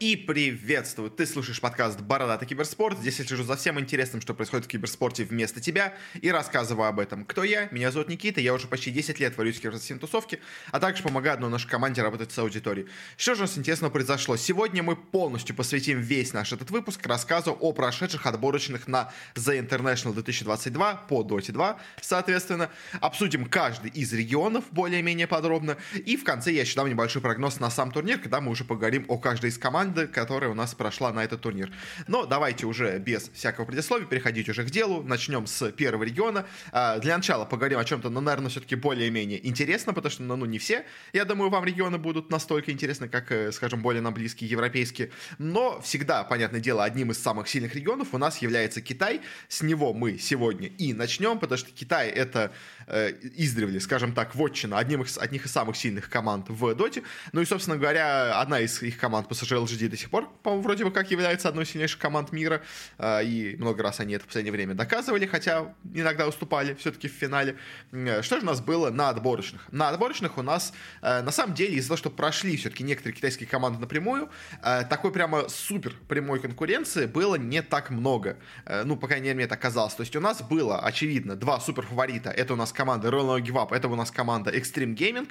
И приветствую! Ты слушаешь подкаст «Бородатый киберспорт». Здесь я слежу за всем интересным, что происходит в киберспорте вместо тебя, и рассказываю об этом. Кто я? Меня зовут Никита, я уже почти 10 лет варюсь в киберспортивной тусовке, а также помогаю одной нашей команде работать с аудиторией. Что же у нас интересного произошло? Сегодня мы полностью посвятим весь наш этот выпуск рассказу о прошедших отборочных на The International 2022 по Dota 2, соответственно. Обсудим каждый из регионов более-менее подробно, и в конце я еще дам небольшой прогноз на сам турнир, когда мы уже поговорим о каждой из команд, команды, которая у нас прошла на этот турнир. Но давайте уже без всякого предисловия переходить уже к делу. Начнем с первого региона. А, для начала поговорим о чем-то, ну, наверное, все-таки более-менее интересно, потому что, ну, ну, не все, я думаю, вам регионы будут настолько интересны, как, э, скажем, более нам близкие европейские. Но всегда, понятное дело, одним из самых сильных регионов у нас является Китай. С него мы сегодня и начнем, потому что Китай это э, издревле, скажем так, вотчина одним из, одних из самых сильных команд в Доте. Ну и, собственно говоря, одна из их команд PSG LGD до сих пор, по-моему, вроде бы как является одной из сильнейших команд мира, а, и много раз они это в последнее время доказывали, хотя иногда уступали все-таки в финале. Что же у нас было на отборочных? На отборочных у нас, э, на самом деле, из-за того, что прошли все-таки некоторые китайские команды напрямую, э, такой прямо супер прямой конкуренции было не так много. Э, ну, по крайней мере, мне так казалось. То есть у нас было, очевидно, два супер фаворита. Это у нас команда Royal Give Up, это у нас команда Extreme Gaming,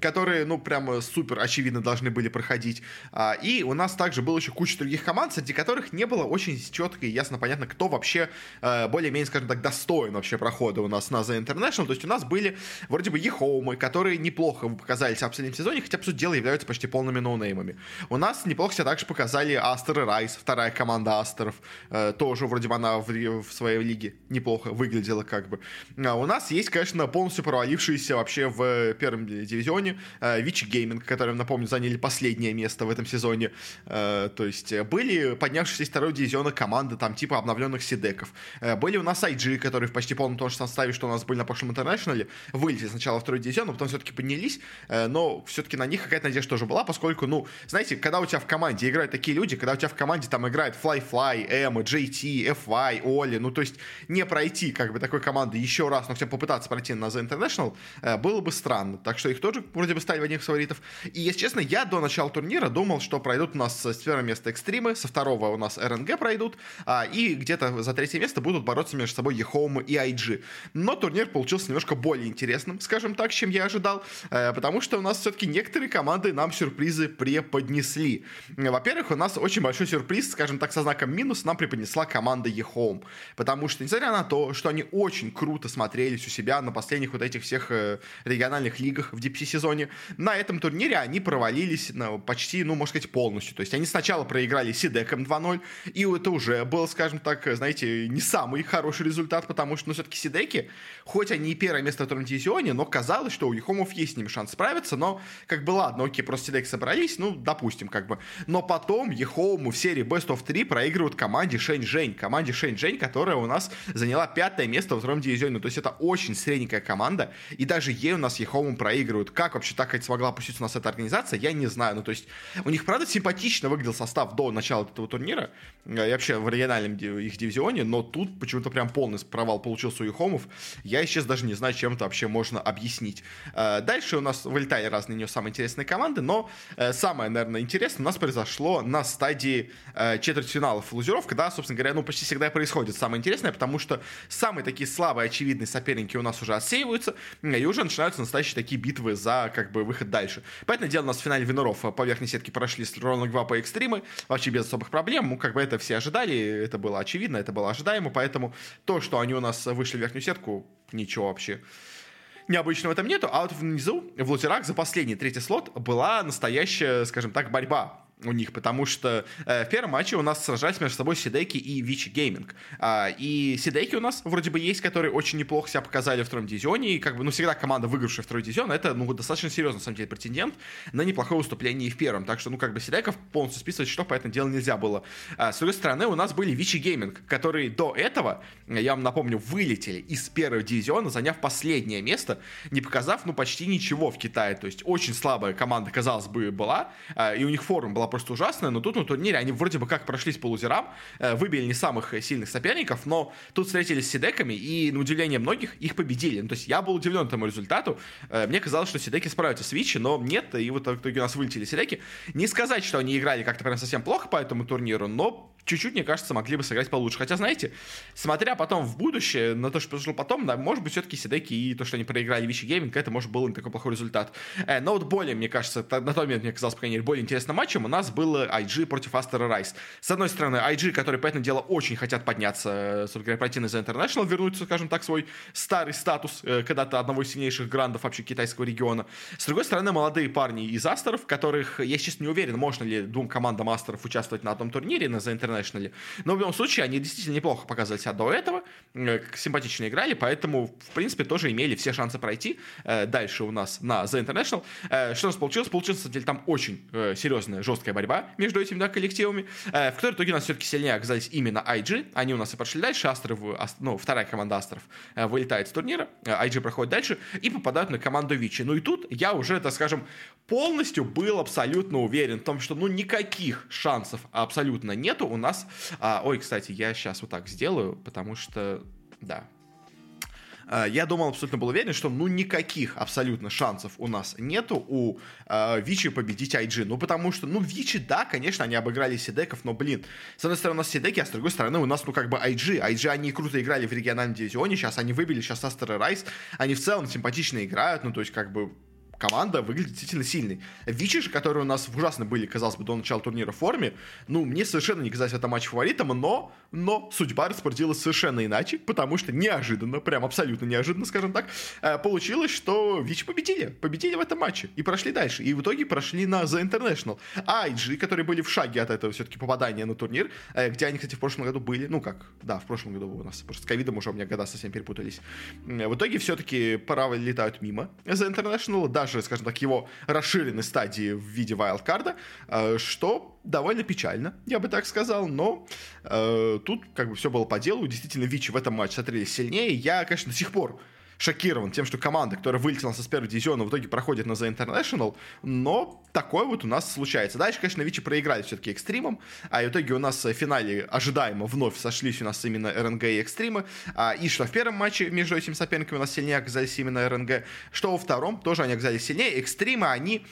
которые, ну, прямо супер очевидно должны были проходить. А, и у нас также было еще куча других команд, среди которых не было очень четко и ясно понятно, кто вообще э, более-менее, скажем так, достоин вообще прохода у нас на The International. То есть у нас были вроде бы Ехоумы, которые неплохо показались в последнем сезоне, хотя, по сути дела, являются почти полными ноунеймами. У нас неплохо себя также показали Астер и Райс, вторая команда Астеров. Э, тоже вроде бы она в, в своей лиге неплохо выглядела как бы. А у нас есть, конечно, полностью провалившиеся вообще в первом дивизионе э, Vici Gaming, которые, напомню, заняли последнее место в этом сезоне. Э, то есть э, были поднявшиеся из второго дивизиона команды, там, типа обновленных CDEC ов. Э, были у нас IG, которые в почти полном том же составе, что у нас были на прошлом International е, вылетели сначала второй дивизион, но потом все-таки поднялись, но все-таки на них какая-то надежда тоже была, поскольку, ну, знаете, когда у тебя в команде играют такие люди, когда у тебя в команде там играет flyfly, Emo, JT, FY, Oli, ну, то есть не пройти как бы такой команды еще раз, но хотя бы попытаться пройти на The International, было бы странно. Так что их тоже вроде бы ставили в одних фаворитов. И, если честно, я до начала турнира думал, что пройдут у нас с первого места Xtreme ы, со второго у нас RNG пройдут, а, и где-то за третье место будут бороться между собой EHOME и IG. Но турнир получился немножко более интересным, скажем так, чем я ожидал, э, потому что у нас все-таки некоторые команды нам сюрпризы преподнесли. Во-первых, у нас очень большой сюрприз, скажем так, со знаком минус нам преподнесла команда EHOME, потому что, несмотря на то, что они очень круто смотрелись у себя на последних вот этих всех э, региональных лигах в DPC-сезоне, на этом турнире они провалились ну, почти, ну, можно сказать, полностью. То есть они сначала проиграли Сидеком 2-0, и это уже был, скажем так, знаете, не самый хороший результат, потому что, ну, все-таки Сидеки, хоть они и первое место в втором дивизионе, но казалось, что у Ехомов есть с ними шанс справиться, но, как бы, ладно, окей, просто Сидеки собрались, ну, допустим, как бы. Но потом Ехому в серии Best of 3 проигрывают команде Шэнь-Жень, команде Шэнь-Жень, которая у нас заняла пятое место во втором дивизионе, то есть это очень средненькая команда, и даже ей у нас Ехому проигрывают. Как вообще так смогла опуститься у нас эта организация, я не знаю, ну, то есть у них, правда, симпатично выглядел состав до начала этого турнира, э, и вообще в региональном их дивизионе, но тут почему-то прям полный провал получился у Юхомов. Я сейчас даже не знаю, чем это вообще можно объяснить. Э, дальше у нас вылетали разные не самые интересные команды, но э, самое, наверное, интересное у нас произошло на стадии четвертьфиналов лузеров, когда, собственно говоря, ну, почти всегда происходит самое интересное, потому что самые такие слабые, очевидные соперники у нас уже отсеиваются, и уже начинаются настоящие такие битвы за, как бы, выход дальше. Поэтому дело у нас в финале Виноров по верхней сетке прошли с Рональд 2 по экстримы, вообще без особых проблем. Ну, как бы это все ожидали, это было очевидно, это было ожидаемо, поэтому то, что они у нас вышли в верхнюю сетку, ничего вообще необычного там нету, а вот внизу, в лутерах, за последний третий слот была настоящая, скажем так, борьба у них, потому что э, в первом матче у нас сражались между собой Сидеки и Вичи Гейминг. А, и Сидеки у нас вроде бы есть, которые очень неплохо себя показали в втором дивизионе, и как бы, ну, всегда команда, выигравшая второй дивизион, это, ну, достаточно серьезный, на самом деле, претендент на неплохое выступление и в первом. Так что, ну, как бы Сидеков полностью списывать, что, поэтому дело нельзя было. А, с другой стороны, у нас были Вичи Гейминг, которые до этого, я вам напомню, вылетели из первого дивизиона, заняв последнее место, не показав, ну, почти ничего в Китае. То есть очень слабая команда, казалось бы, была, а, и у них форум была просто ужасная, но тут на турнире они вроде бы как прошлись по лузерам, э, выбили не самых сильных соперников, но тут встретились с Сидеками, и на удивление многих их победили. Ну, то есть я был удивлен этому результату. Э, мне казалось, что Сидеки справятся с Вичи, но нет, и вот в итоге у нас вылетели Сидеки. Не сказать, что они играли как-то прям совсем плохо по этому турниру, но чуть-чуть, мне кажется, могли бы сыграть получше. Хотя, знаете, смотря потом в будущее, на то, что произошло потом, да, может быть, все-таки Сидеки и то, что они проиграли Вичи Гейминг, это, может, был не такой плохой результат. Э, но вот более, мне кажется, на тот момент мне казалось, по крайней мере, более интересным матчем у нас был IG против Астера Райс. С одной стороны, IG, которые, поэтому дело, очень хотят подняться, собственно говоря, пройти на The International, вернуть, скажем так, свой старый статус э, когда-то одного из сильнейших грандов вообще китайского региона. С другой стороны, молодые парни из Астеров, которых, я, честно, не уверен, можно ли двум командам Астеров участвовать на одном турнире, на The International, но в любом случае, они действительно неплохо показывали себя до этого, э, симпатично играли, поэтому, в принципе, тоже имели все шансы пройти э, дальше у нас на The International. Э, что у нас получилось? Получилось, на деле, там очень серьезная, жесткая борьба между этими да, коллективами, в которой итоге у нас все-таки сильнее оказались именно IG, они у нас и прошли дальше, Астров, ну, вторая команда Астров вылетает с турнира, IG проходит дальше и попадают на команду Вичи. Ну и тут я уже, так скажем, полностью был абсолютно уверен в том, что ну никаких шансов абсолютно нету у нас. А, ой, кстати, я сейчас вот так сделаю, потому что, да, а, я думал, абсолютно был уверен, что ну никаких абсолютно шансов у нас нету у э, Вичи победить IG. Ну потому что, ну Вичи, да, конечно, они обыграли Сидеков, но, блин, с одной стороны у нас Сидеки, а с другой стороны у нас, ну как бы IG. IG они круто играли в региональном дивизионе, сейчас они выбили, сейчас Астер и Райс, они в целом симпатично играют, ну то есть как бы команда выглядит действительно сильной. Вичи же, которые у нас ужасно были, казалось бы, до начала турнира в форме, ну, мне совершенно не казалось это матч фаворитом, но, но судьба распорядилась совершенно иначе, потому что неожиданно, прям абсолютно неожиданно, скажем так, э, получилось, что Вичи победили, победили в этом матче и прошли дальше. И в итоге прошли на The International. А IG, которые были в шаге от этого все-таки попадания на турнир, э, где они, кстати, в прошлом году были, ну как, да, в прошлом году у нас, просто с ковидом уже у меня года совсем перепутались. В итоге все-таки пора летают мимо The International, даже даже, скажем так, его расширенной стадии в виде вайлдкарда, э, что довольно печально, я бы так сказал, но э, тут как бы все было по делу, действительно Вичи в этом матче смотрелись сильнее, я, конечно, до сих пор шокирован тем, что команда, которая вылетела со первого дивизиона, в итоге проходит на The International, но такое вот у нас случается. Дальше, конечно, Вичи проиграли все-таки экстримом, а в итоге у нас в финале ожидаемо вновь сошлись у нас именно РНГ и экстримы, а, и что в первом матче между этими соперниками у нас сильнее оказались именно РНГ, что во втором тоже они оказались сильнее. Экстримы, они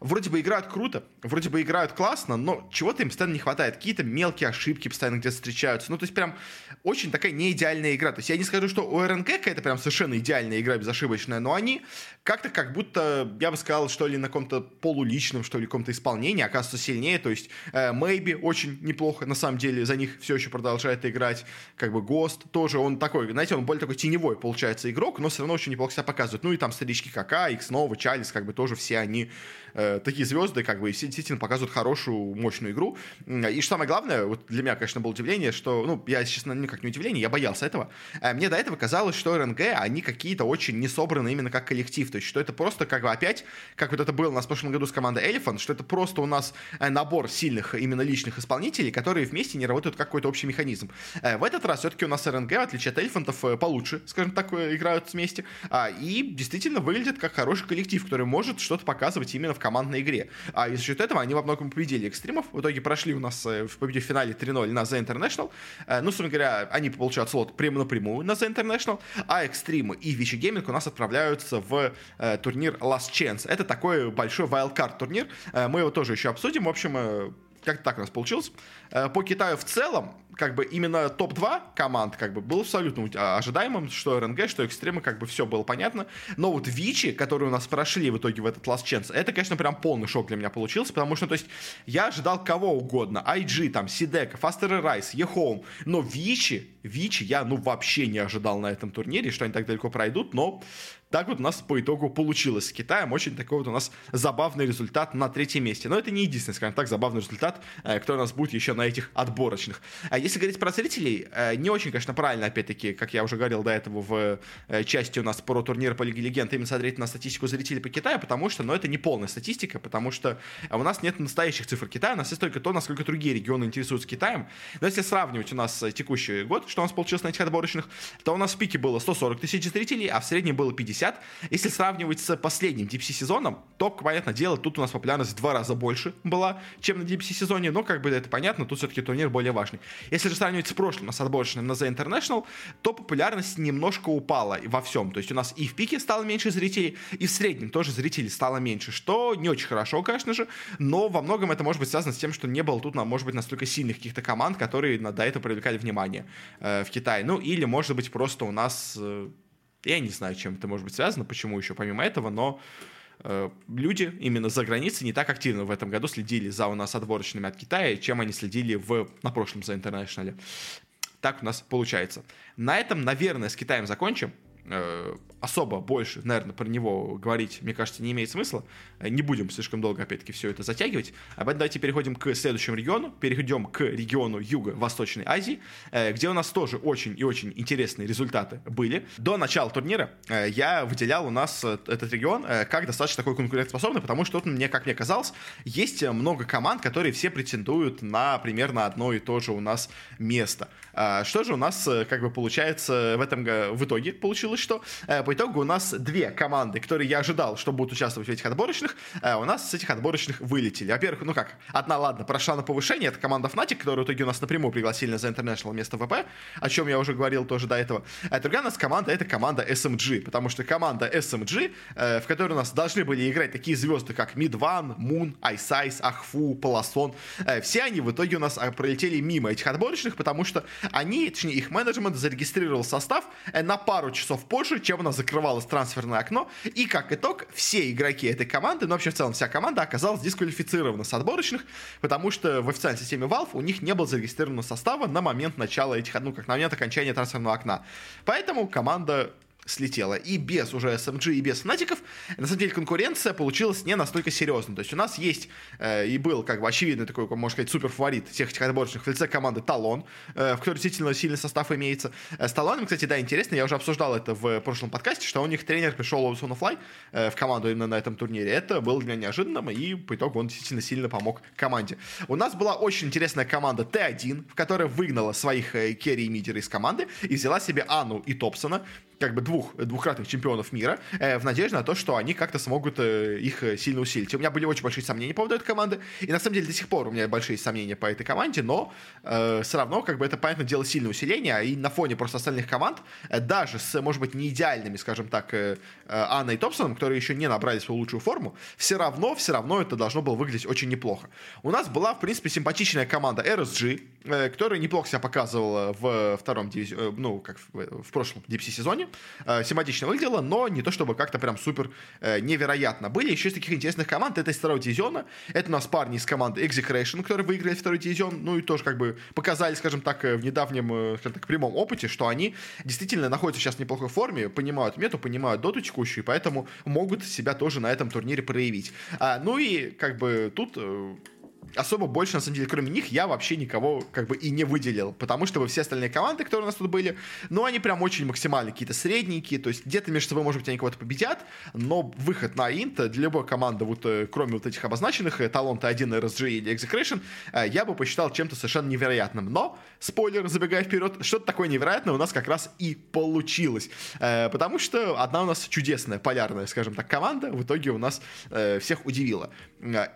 вроде бы играют круто, вроде бы играют классно, но чего-то им постоянно не хватает. Какие-то мелкие ошибки постоянно где-то встречаются. Ну, то есть прям очень такая неидеальная игра. То есть я не скажу, что у РНК какая-то прям совершенно идеальная игра, безошибочная, но они как-то как будто, я бы сказал, что ли, на каком-то полуличном, что ли, каком-то исполнении оказываются сильнее. То есть э, Maybe очень неплохо, на самом деле, за них все еще продолжает играть. Как бы Гост тоже, он такой, знаете, он более такой теневой, получается, игрок, но все равно очень неплохо себя показывает. Ну и там старички Кака, Икс Нова, Чалис, как бы тоже все они э, такие звезды, как бы, действительно показывают хорошую, мощную игру. И что самое главное, вот для меня, конечно, было удивление, что, ну, я, честно, никак не удивление, я боялся этого. Э, мне до этого казалось, что РНГ, они какие-то очень не собраны именно как коллектив, то есть, что это просто как бы опять, как вот это было у нас в прошлом году с командой Elephant, что это просто у нас э, набор сильных именно личных исполнителей, которые вместе не работают как какой-то общий механизм. В этот раз все-таки у нас РНГ, в отличие от Эльфантов, получше, скажем так, играют вместе, а, и действительно выглядят как хороший коллектив, который может что-то показывать именно в командной игре. А и за счет этого они во многом победили экстримов. В итоге прошли у нас э, в победе в финале 3-0 на The International. Э, ну, собственно говоря, они получают слот прямо напрямую на The International, а экстримы и Вичи Гейминг у нас отправляются в э, турнир Last Chance. Это такой большой wildcard турнир. Мы его тоже еще обсудим. В общем, как так у нас получилось. Э, по Китаю в целом, как бы именно топ-2 команд как бы был абсолютно а, ожидаемым, что РНГ, что Экстремы, как бы все было понятно. Но вот Вичи, которые у нас прошли в итоге в этот Last Chance, это, конечно, прям полный шок для меня получился, потому что, то есть, я ожидал кого угодно, IG, там, CDEC а, Aster Aries, EHOME, но Vici, Vici я, ну, вообще не ожидал на этом турнире, что они так далеко пройдут, но так вот у нас по итогу получилось с Китаем. Очень такой вот у нас забавный результат на третьем месте. Но это не единственный, скажем так, забавный результат, э, который у нас будет еще на этих отборочных. А если говорить про зрителей, э, не очень, конечно, правильно, опять-таки, как я уже говорил до этого в э, части у нас про турнир по Лиге Легенд, именно смотреть на статистику зрителей по Китаю, потому что, ну, это не полная статистика, потому что у нас нет настоящих цифр Китая, у нас есть только то, насколько другие регионы интересуются Китаем. Но если сравнивать у нас текущий год, что у нас получилось на этих отборочных, то у нас в пике было 140 тысяч зрителей, а в среднем было 50 60. Если сравнивать с последним DPC сезоном, то, понятное дело, тут у нас популярность в два раза больше была, чем на DPC сезоне, но как бы это понятно, тут все-таки турнир более важный. Если же сравнивать с прошлым, с отборочным на The International, то популярность немножко упала во всем. То есть у нас и в пике стало меньше зрителей, и в среднем тоже зрителей стало меньше, что не очень хорошо, конечно же, но во многом это может быть связано с тем, что не было тут, может быть, настолько сильных каких-то команд, которые до этого привлекали внимание в Китае. Ну, или, может быть, просто у нас... Э, я не знаю, чем это может быть связано, почему еще помимо этого, но э, люди именно за границей не так активно в этом году следили за у нас отборочными от Китая, чем они следили в, на прошлом за International. Так у нас получается. На этом, наверное, с Китаем закончим. Э, особо больше, наверное, про него говорить, мне кажется, не имеет смысла. Э, не будем слишком долго, опять-таки, все это затягивать. А давайте переходим к следующему региону. Перейдем к региону Юго-Восточной Азии, э, где у нас тоже очень и очень интересные результаты были. До начала турнира я выделял у нас этот регион как достаточно такой конкурентоспособный, потому что тут, мне, как мне казалось, есть много команд, которые все претендуют на примерно одно и то же у нас место. Что же у нас, как бы, получается в этом в итоге получилось? что э, по итогу у нас две команды, которые я ожидал, что будут участвовать в этих отборочных, э, у нас с этих отборочных вылетели. Во-первых, ну как, одна, ладно, прошла на повышение, это команда Fnatic, которую в итоге у нас напрямую пригласили на The International вместо ВП, о чем я уже говорил тоже до этого. А другая у нас команда, это команда SMG, потому что команда SMG, э, в которой у нас должны были играть такие звезды, как Moon, Ice Ice, Ахфу, Полосон, э, все они в итоге у нас э, пролетели мимо этих отборочных, потому что они, точнее их менеджмент зарегистрировал состав э, на пару часов позже, чем у нас закрывалось трансферное окно. И как итог, все игроки этой команды, ну вообще в целом вся команда оказалась дисквалифицирована с отборочных, потому что в официальной системе Valve у них не было зарегистрированного состава на момент начала этих, ну как на момент окончания трансферного окна. Поэтому команда слетела. И без уже SMG, и без фнатиков, на самом деле, конкуренция получилась не настолько серьезной. То есть у нас есть э, и был, как бы, очевидный такой, можно сказать, супер фаворит всех этих отборочных в лице команды Талон, э, в которой действительно сильный состав имеется. Э, с Талоном, кстати, да, интересно, я уже обсуждал это в прошлом подкасте, что у них тренер пришел Лоусон Флай э, в команду именно на этом турнире. Это было для меня неожиданным, и по итогу он действительно сильно помог команде. У нас была очень интересная команда Т1, в которой выгнала своих э, керри и мидеры из команды и взяла себе Анну и Топсона, как бы двух двухкратных чемпионов мира э, в надежде на то, что они как-то смогут э, их э, сильно усилить. У меня были очень большие сомнения по поводу этой команды, и на самом деле до сих пор у меня большие сомнения по этой команде, но э, все равно, как бы это, понятно, дело сильное усиление, и на фоне просто остальных команд, э, даже с, может быть, не идеальными, скажем так, э, э, Анной и Топсоном, которые еще не набрали свою лучшую форму, все равно, все равно это должно было выглядеть очень неплохо. У нас была, в принципе, симпатичная команда RSG, э, которая неплохо себя показывала в втором дивизионе, э, ну, как в, в прошлом DPC сезоне, э, симпатично выглядело, но не то чтобы как-то прям супер э, невероятно. Были еще из таких интересных команд, это из второго дивизиона, это у нас парни из команды Execration, которые выиграли второй дивизион, ну и тоже как бы показали, скажем так, э, в недавнем, э, скажем так, прямом опыте, что они действительно находятся сейчас в неплохой форме, понимают мету, понимают доту текущую, поэтому могут себя тоже на этом турнире проявить. А, ну и как бы тут э, особо больше, на самом деле, кроме них, я вообще никого как бы и не выделил. Потому что все остальные команды, которые у нас тут были, ну, они прям очень максимально какие-то средненькие. То есть где-то между собой, может быть, они кого-то победят, но выход на инт для любой команды, вот э, кроме вот этих обозначенных, талон Т1, RSG или Execration, э, я бы посчитал чем-то совершенно невероятным. Но, спойлер, забегая вперед, что-то такое невероятное у нас как раз и получилось. Э, потому что одна у нас чудесная, полярная, скажем так, команда в итоге у нас всех удивила.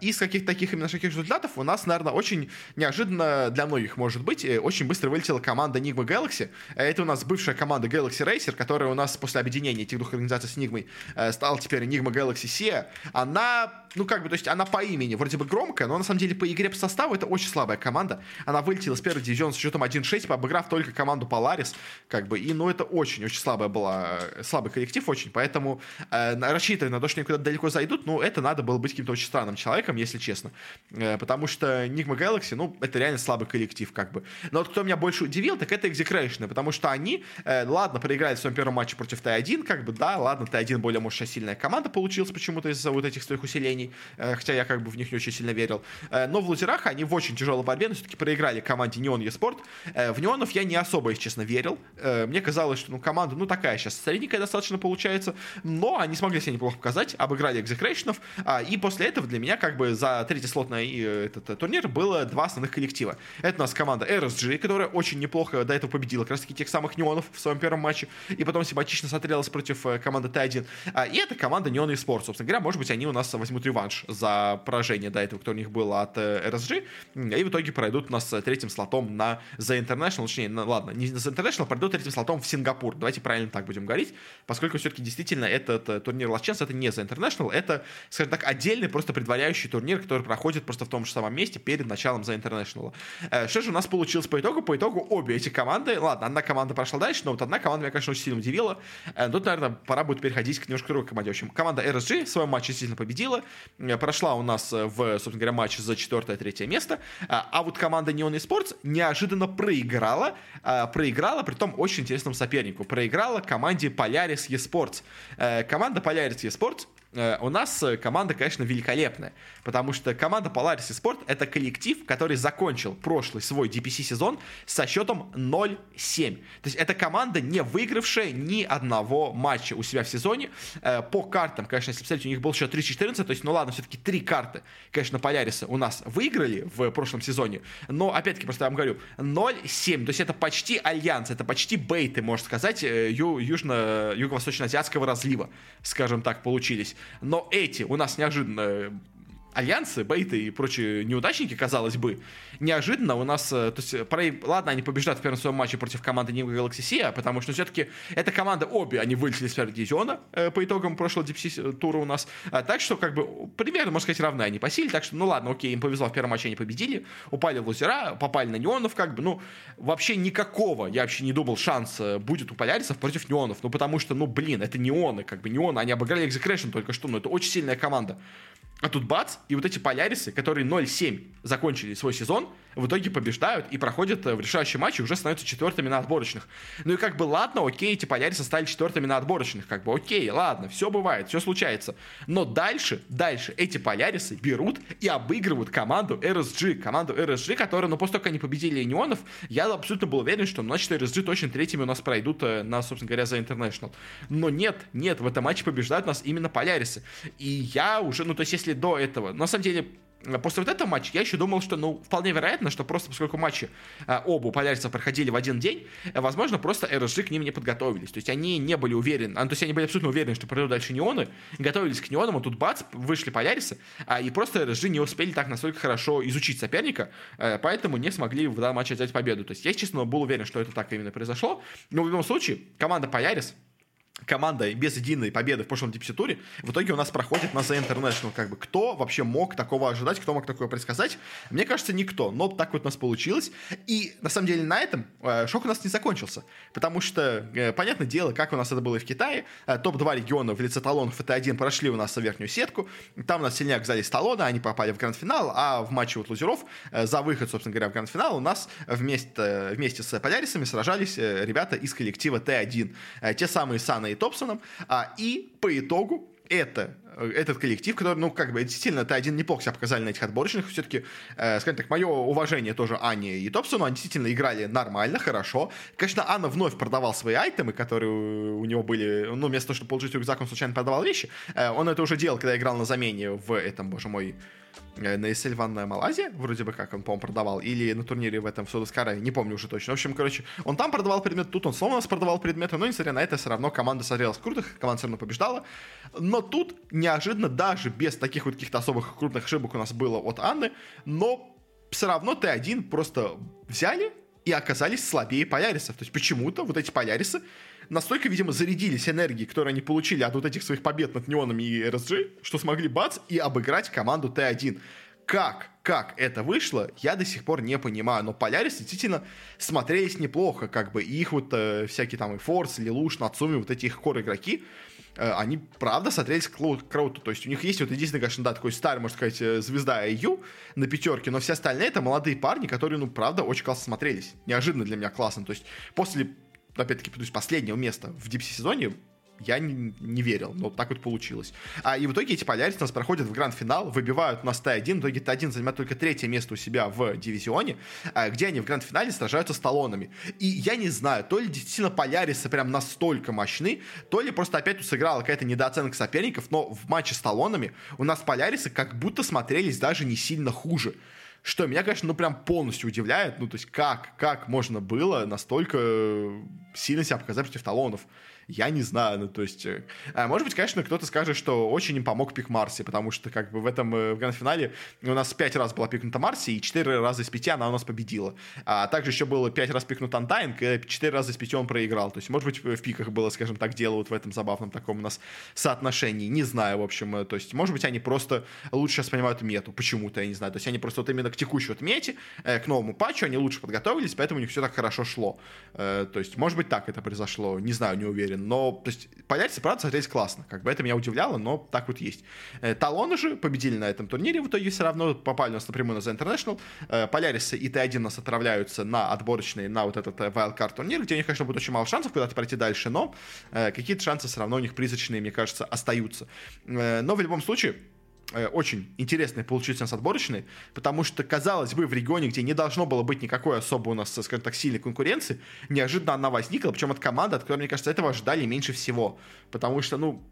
Из каких-то таких именно таких результатов результатов у нас, наверное, очень неожиданно для многих, может быть, э, очень быстро вылетела команда Nigma Galaxy. Это у нас бывшая команда Galaxy Racer, которая у нас после объединения этих двух организаций с Nigma э, стала теперь Nigma Galaxy SEA. Она, ну как бы, то есть она по имени вроде бы громкая, но на самом деле по игре по составу это очень слабая команда. Она вылетела с первого дивизиона с счетом 1-6, обыграв только команду Polaris, как бы, и, ну, это очень-очень слабая была, э, слабый коллектив очень, поэтому э, рассчитывая на то, что они куда-то далеко зайдут, ну, это надо было быть каким-то очень странным человеком, если честно. Э, потому что Enigma Galaxy, ну, это реально слабый коллектив, как бы. Но вот кто меня больше удивил, так это Execration, потому что они, э, ладно, проиграли в своем первом матче против Т1, как бы, да, ладно, Т1 более, может, сильная команда получилась почему-то из-за вот этих своих усилений, э, хотя я как бы в них не очень сильно верил. Э, но в лузерах они в очень тяжелой борьбе, но все-таки проиграли команде Neon eSport. Э, в Неонов я не особо, если честно, верил. Э, мне казалось, что, ну, команда, ну, такая сейчас средненькая достаточно получается, но они смогли себя неплохо показать, обыграли Execrationов, э, и после этого для меня, как бы, за третий слот на этот турнир было два основных коллектива. Это у нас команда RSG, которая очень неплохо до этого победила как раз таки тех самых неонов в своем первом матче, и потом симпатично смотрелась против команды Т1. И это команда Neon Esports. Собственно говоря, может быть, они у нас возьмут реванш за поражение до этого, кто у них был от RSG, и в итоге пройдут у нас третьим слотом на The International, точнее, ну, ладно, не The International, пройдут третьим слотом в Сингапур. Давайте правильно так будем говорить, поскольку все-таки действительно этот турнир Last Chance, это не The International, это, скажем так, отдельный просто предваряющий турнир, который проходит просто в том же самом месте перед началом The International. Э, что же у нас получилось по итогу? По итогу обе эти команды, ладно, одна команда прошла дальше, но вот одна команда меня, конечно, очень сильно удивила. Э, тут, наверное, пора будет переходить к немножко другой команде. В общем, команда RSG в своем матче сильно победила, э, прошла у нас в, собственно говоря, матч за четвертое-третье место, а вот команда Neon Esports неожиданно проиграла, проиграла, при том очень интересному сопернику, проиграла команде Polaris Esports. Команда Polaris Esports у нас э, команда, конечно, великолепная, потому что команда Polaris Sport — это коллектив, который закончил прошлый свой DPC-сезон со счетом 0-7. То есть это команда, не выигравшая ни одного матча у себя в сезоне. Э, по картам, конечно, если представить, у них был счет 3-14, то есть, ну ладно, все-таки три карты, конечно, Polaris у нас выиграли в прошлом сезоне, но, опять-таки, просто я вам говорю, 0-7, то есть это почти альянс, это почти бейты, можно сказать, ю- южно- юго-восточно-азиатского разлива, скажем так, получились. Но эти у нас неожиданно альянсы, бейты и прочие неудачники, казалось бы, неожиданно у нас, э, то есть, про, ладно, они побеждают в первом своем матче против команды New Galaxy Sea, потому что все-таки эта команда, обе, они вылетели с первого дивизиона э, по итогам прошлого DPC тура у нас, а, так что, как бы, примерно, можно сказать, равны они по силе, так что, ну ладно, окей, им повезло, в первом матче они победили, упали в лузера, попали на неонов, как бы, ну, вообще никакого, я вообще не думал, шанса будет у полярисов против неонов, ну, потому что, ну, блин, это неоны, как бы, неоны, они обыграли Execration только что, ну, это очень сильная команда. А тут бац, и вот эти полярисы, которые 0-7 закончили свой сезон, в итоге побеждают и проходят э, в решающий матч и уже становятся четвертыми на отборочных. Ну и как бы ладно, окей, эти полярисы стали четвертыми на отборочных, как бы окей, ладно, все бывает, все случается. Но дальше, дальше эти полярисы берут и обыгрывают команду RSG, команду RSG, которая, ну после того, как они победили Неонов, я абсолютно был уверен, что, значит, RSG точно третьими у нас пройдут э, на, собственно говоря, за International. Но нет, нет, в этом матче побеждают нас именно полярисы. И я уже, ну то есть если до этого, на самом деле, после вот этого матча я еще думал, что, ну, вполне вероятно, что просто поскольку матчи э, оба у полярцев проходили в один день, э, возможно, просто RSG к ним не подготовились. То есть они не были уверены, а, то есть они были абсолютно уверены, что пройдут дальше неоны, готовились к неонам, а тут бац, вышли полярисы, а, и просто RSG не успели так настолько хорошо изучить соперника, э, поэтому не смогли в данном матче взять победу. То есть я, честно, был уверен, что это так именно произошло. Но в любом случае, команда Полярис команда без единой победы в прошлом дипси-туре, в итоге у нас проходит на The International. Как бы кто вообще мог такого ожидать, кто мог такое предсказать? Мне кажется, никто. Но так вот у нас получилось. И на самом деле на этом э, шок у нас не закончился. Потому что, э, понятное дело, как у нас это было и в Китае, э, топ-2 региона в лице талонов ФТ-1 прошли у нас в верхнюю сетку. Там у нас сильнее оказались талоны, они попали в гранд-финал, а в матче вот лузеров э, за выход, собственно говоря, в гранд-финал у нас вместе, вместе с полярисами сражались э, ребята из коллектива Т1. Э, те самые Сан и Топсоном, а, и по итогу это этот коллектив, который, ну, как бы, действительно, это один неплохо себя показали на этих отборочных. Все-таки, э, скажем так, мое уважение тоже Ане и Топсону. Они действительно играли нормально, хорошо. Конечно, Анна вновь продавал свои айтемы, которые у него были, ну, вместо того, чтобы получить рюкзак, он случайно продавал вещи. Э, он это уже делал, когда играл на замене в этом, боже мой, Э, на ESL Ванная Малайзия, вроде бы как он, по-моему, продавал, или на турнире в этом в Судоскаре, не помню уже точно. В общем, короче, он там продавал предмет, тут он снова у нас продавал предметы, но, несмотря на это, все равно команда смотрелась круто, команда все равно побеждала. Но тут неожиданно, даже без таких вот каких-то особых крупных ошибок у нас было от Анны, но все равно Т1 просто взяли и оказались слабее Полярисов. То есть почему-то вот эти Полярисы настолько, видимо, зарядились энергией, которую они получили от вот этих своих побед над Неонами и RSG, что смогли бац и обыграть команду Т1. Как, как это вышло, я до сих пор не понимаю, но Полярис действительно смотрелись неплохо, как бы, их вот э, всякие там и Форс, Лилуш, Нацуми, вот эти их кор игроки, э, они, правда, смотрелись круто. То есть у них есть вот единственный, конечно, да, такой старый, можно сказать, э, звезда IU на пятерке, но все остальные это молодые парни, которые, ну, правда, очень классно смотрелись. Неожиданно для меня классно. То есть после опять-таки, то есть последнего места в дипси-сезоне я не, не верил, но так вот получилось. А, и в итоге эти полярицы нас проходят в гранд-финал, выбивают нас Т1, в итоге Т1 занимает только третье место у себя в дивизионе, а, где они в гранд-финале сражаются с талонами. И я не знаю, то ли действительно полярисы прям настолько мощны, то ли просто опять тут сыграла какая-то недооценка соперников, но в матче с талонами у нас полярисы как будто смотрелись даже не сильно хуже. Что меня, конечно, ну прям полностью удивляет, ну то есть как, как можно было настолько сильно себя показать против талонов. Я не знаю, ну, то есть... Э, а, может быть, конечно, кто-то скажет, что очень им помог пик Марси, потому что, как бы, в этом э, в гранд-финале у нас пять раз была пикнута Марси, и четыре раза из пяти она у нас победила. А также еще было пять раз пикнут Антайнг, и четыре раза из пяти он проиграл. То есть, может быть, в пиках было, скажем так, дело вот в этом забавном таком у нас соотношении. Не знаю, в общем. Э, то есть, может быть, они просто лучше сейчас понимают мету. Почему-то, я не знаю. То есть, они просто вот именно к текущей вот мете, к новому патчу, они лучше подготовились, поэтому у них все так хорошо шло. То есть, может быть, так это произошло. Не знаю, не уверен. Но, то есть, Полярисы, правда, смотрелись классно. Как бы это меня удивляло, но так вот есть. Э, талоны же победили на этом турнире в итоге все равно, попали у нас напрямую на The International. Э, Полярисы и Т1 у нас отправляются на отборочные, на вот этот э, Wildcard турнир, где у них, конечно, будет очень мало шансов куда-то пройти дальше, но какие-то шансы все равно у них призрачные, мне кажется, остаются. Но в любом случае, очень интересный получился у нас отборочный, потому что, казалось бы, в регионе, где не должно было быть никакой особо у нас, скажем так, сильной конкуренции, неожиданно она возникла, причем от команды, от которой, мне кажется, этого ожидали меньше всего. Потому что, ну,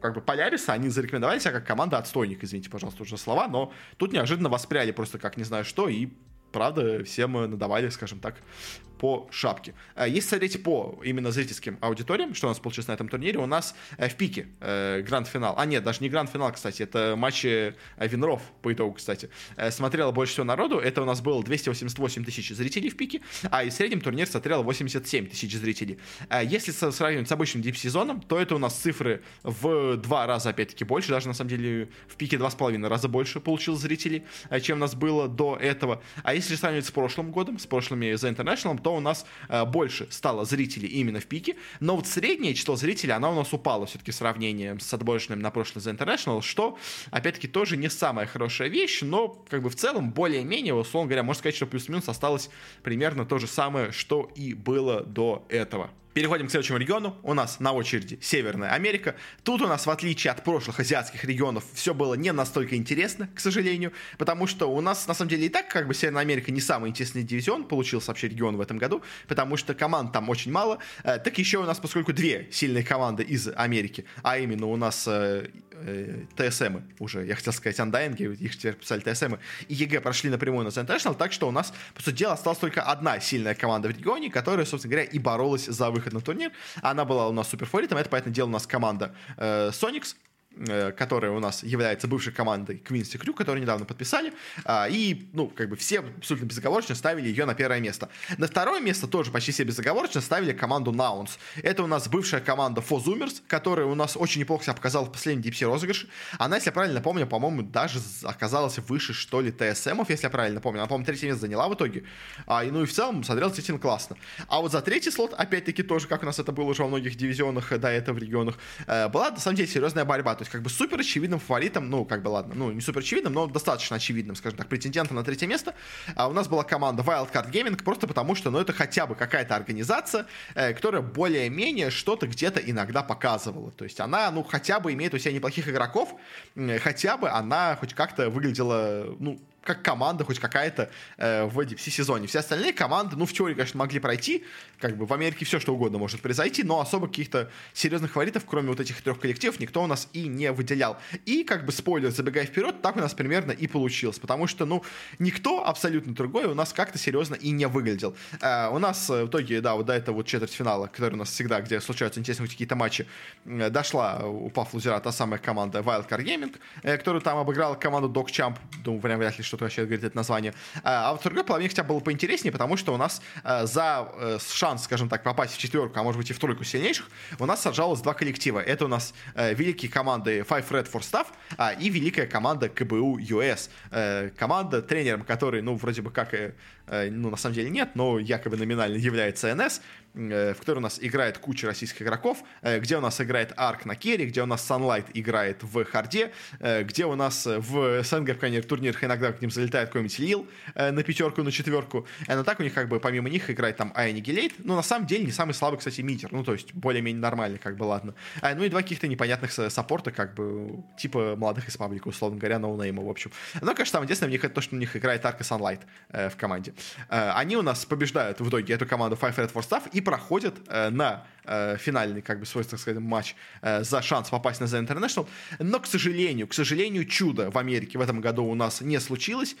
как бы Поляриса, они зарекомендовали себя как команда отстойник, извините, пожалуйста, уже слова, но тут неожиданно воспряли просто как не знаю что, и правда, всем надавали, скажем так, по шапке. А если смотреть по именно зрительским аудиториям, что у нас получилось на этом турнире, у нас э, в пике э, гранд-финал, а нет, даже не гранд-финал, кстати, это матчи э, Винров по итогу, кстати, смотрело больше всего народу, это у нас было 288 тысяч зрителей в пике, а и в среднем турнир смотрел 87 тысяч зрителей. Если сравнивать с обычным дип-сезоном, то это у нас цифры в два раза, опять-таки, больше, даже на самом деле в пике два с половиной раза больше получил зрителей, чем у нас было до этого. А если сравнивать с прошлым годом, с прошлыми The International, то у нас э, больше стало зрителей именно в пике, но вот среднее число зрителей, она у нас упала все-таки в сравнении с отборочным на прошлый The International, что, опять-таки, тоже не самая хорошая вещь, но, как бы, в целом, более-менее, условно говоря, можно сказать, что плюс-минус осталось примерно то же самое, что и было до этого. Переходим к следующему региону. У нас на очереди Северная Америка. Тут у нас, в отличие от прошлых азиатских регионов, все было не настолько интересно, к сожалению, потому что у нас, на самом деле, и так как бы Северная Америка не самый интересный дивизион получился вообще регион в этом году, потому что команд там очень мало. Э, так еще у нас, поскольку две сильные команды из Америки, а именно у нас э, э, TSM уже, я хотел сказать Undying и, их теперь подписали TSM, и EG прошли напрямую на International, так что у нас, по сути дела, осталась только одна сильная команда в регионе, которая, собственно говоря, и боролась за выход на турнир. Она была у нас суперфаворитом, это, понятное дело, у нас команда Э, которая у нас является бывшей командой Quincy Crew, которую недавно подписали, а, и, ну, как бы все абсолютно безоговорочно ставили ее на первое место. На второе место тоже почти все безоговорочно ставили команду Nouns. Это у нас бывшая команда Fozumers, которая у нас очень неплохо себя показала в последнем дипсе розыгрыше. Она, если я правильно помню, по-моему, даже оказалась выше, что ли, ТСМов, если я правильно помню. Она, по-моему, третье место заняла в итоге. А, и, ну и в целом смотрелась действительно классно. А вот за третий слот, опять-таки, тоже, как у нас это было уже во многих дивизионах до этого в регионах, э, была, на самом деле, серьезная борьба. То есть, как бы супер очевидным фаворитом, ну, как бы ладно, ну, не супер очевидным, но достаточно очевидным, скажем так, претендентом на третье место, а у нас была команда Wildcard Gaming, просто потому что, ну, это хотя бы какая-то организация, э, которая более-менее что-то где-то иногда показывала. То есть она, ну, хотя бы имеет у себя неплохих игроков, э, хотя бы она хоть как-то выглядела, ну, как команда хоть какая-то э, в DPC-сезоне. Все остальные команды, ну, в теории, конечно, могли пройти. Как бы в Америке все что угодно может произойти, но особо каких-то серьезных фаворитов, кроме вот этих трех коллективов, никто у нас и не выделял. И, как бы, спойлер, забегая вперед, так у нас примерно и получилось. Потому что, ну, никто абсолютно другой у нас как-то серьезно и не выглядел. Э, у нас э, в итоге, да, вот до этого вот четвертьфинала, который у нас всегда, где случаются интересные какие-то матчи, э, дошла, упав лузера, та самая команда Wildcard Gaming, э, которую там обыграла команду Dog Champ. Думаю, прям вряд ли что-то вообще говорит это название. А, а в другой половине хотя бы было поинтереснее, потому что у нас а, за а, шанс, скажем так, попасть в четверку, а может быть и в тройку сильнейших, у нас сражалось два коллектива. Это у нас а, великие команды Five RATFORCESTAFF а, и великая команда KBU US. А, команда, тренером которой, ну, вроде бы как, э, ну, на самом деле нет, но якобы номинально является NS. Э, в которой у нас играет куча российских игроков, э, где у нас играет Арк на керри, где у нас Sunlight играет в харде, э, где у нас в СНГ в турнирах иногда к ним залетает какой-нибудь Лил на пятерку, на четверку. Но так у них как бы помимо них играет там Annihilate, но на самом деле не самый слабый, кстати, мидер, ну то есть более-менее нормальный, как бы ладно. Ну и два каких-то непонятных саппорта, как бы типа молодых из паблика, условно говоря, ноунейма, в общем. Но, конечно, самое интересное в них это то, что у них играет Арк и Sunlight в команде. Они у нас побеждают в итоге эту команду Five Red for Staff и проходят э, на э, финальный, как бы, свой, так сказать, матч э, за шанс попасть на The International. Но, к сожалению, к сожалению, чудо в Америке в этом году у нас не случилось получилось,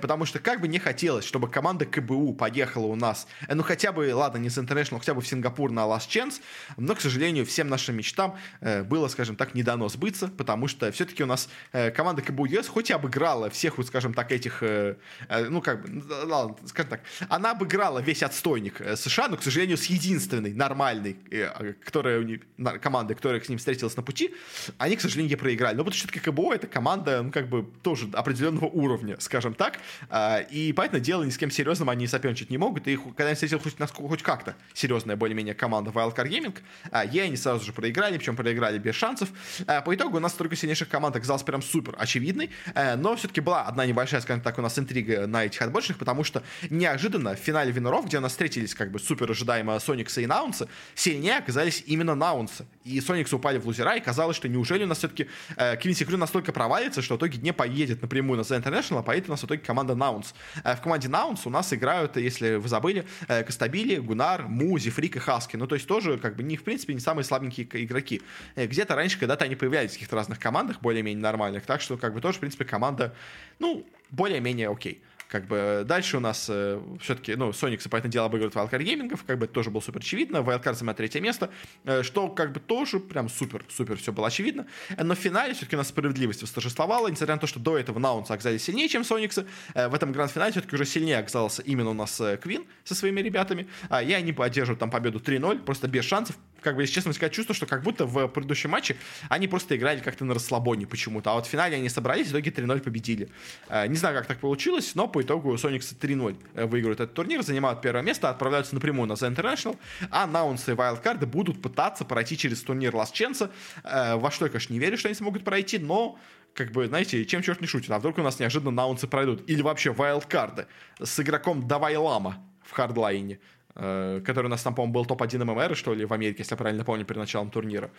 потому что как бы не хотелось, чтобы команда КБУ поехала у нас, ну хотя бы, ладно, не с International, хотя бы в Сингапур на Last Chance, но, к сожалению, всем нашим мечтам было, скажем так, не дано сбыться, потому что все-таки у нас команда КБУ ЕС хоть и обыграла всех, вот, скажем так, этих, ну как бы, ладно, скажем так, она обыграла весь отстойник США, но, к сожалению, с единственной нормальной, которая, командой, которая с ним встретилась на пути, они, к сожалению, проиграли. Но что все-таки КБО это команда, ну, как бы, тоже определенного уровня, скажем так. А, и, поэтому дело ни с кем серьезным они соперничать не могут. И когда они встретили хоть, хоть как-то серьезная более-менее команда Wildcard Gaming, а, ей они сразу же проиграли, причем проиграли без шансов. А, по итогу у нас только сильнейших команд оказался прям супер очевидный. Но все-таки была одна небольшая, скажем так, у нас интрига на этих отборочных, потому что неожиданно в финале Виноров, где у нас встретились как бы супер ожидаемо Соникса и Наунса, сильнее оказались именно Наунсы. И Сониксы упали в лузера, и казалось, что неужели у нас все-таки э, Квинси Крю настолько провалится, что в итоге не поедет напрямую на The International, а поедет у нас в итоге команда Наунс. Э, в команде Наунс у нас играют, если вы забыли, э, Костабили, Гунар, Музи, Фрик и Хаски. Ну, то есть тоже, как бы, не, в принципе, не самые слабенькие игроки. Э, где-то раньше когда-то они появлялись в каких-то разных командах, более-менее нормальных, так что, как бы, тоже, в принципе, команда, ну, более-менее окей. Как бы дальше у нас э, все-таки, ну, Соникс, понятное дело, обыгрывает Wildcard Gaming, как бы это тоже было супер очевидно. Wildcard занимает третье место, э, что как бы тоже прям супер-супер все было очевидно. Но в финале все-таки у нас справедливость восторжествовала, несмотря на то, что до этого Наунса оказались сильнее, чем Сониксы. Э, в этом гранд-финале все-таки уже сильнее оказался именно у нас э, Квин со своими ребятами. А, и они поддерживают там победу 3-0, просто без шансов. Как бы, если честно сказать, чувство, что как будто в предыдущем матче они просто играли как-то на расслабоне почему-то. А вот в финале они собрались, в итоге 3-0 победили. Э, не знаю, как так получилось, но по итогу Сониксы 3-0 э, выигрывают этот турнир, занимают первое место, отправляются напрямую на The International, а Наунсы и Wildcard будут пытаться пройти через турнир Last Chance. Э, во что я, конечно, не верю, что они смогут пройти, но как бы, знаете, чем черт не шутит, а вдруг у нас неожиданно наунсы пройдут, или вообще вайлдкарды с игроком Давай Лама в хардлайне, который у нас там, по-моему, был топ-1 ММР, что ли, в Америке, если я правильно помню, перед началом турнира.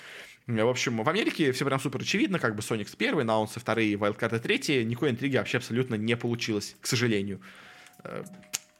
В общем, в Америке все прям супер очевидно, как бы Соникс первый, Наунсы вторые, Вайлдкарды третьи, никакой интриги вообще абсолютно не получилось, к сожалению. Э,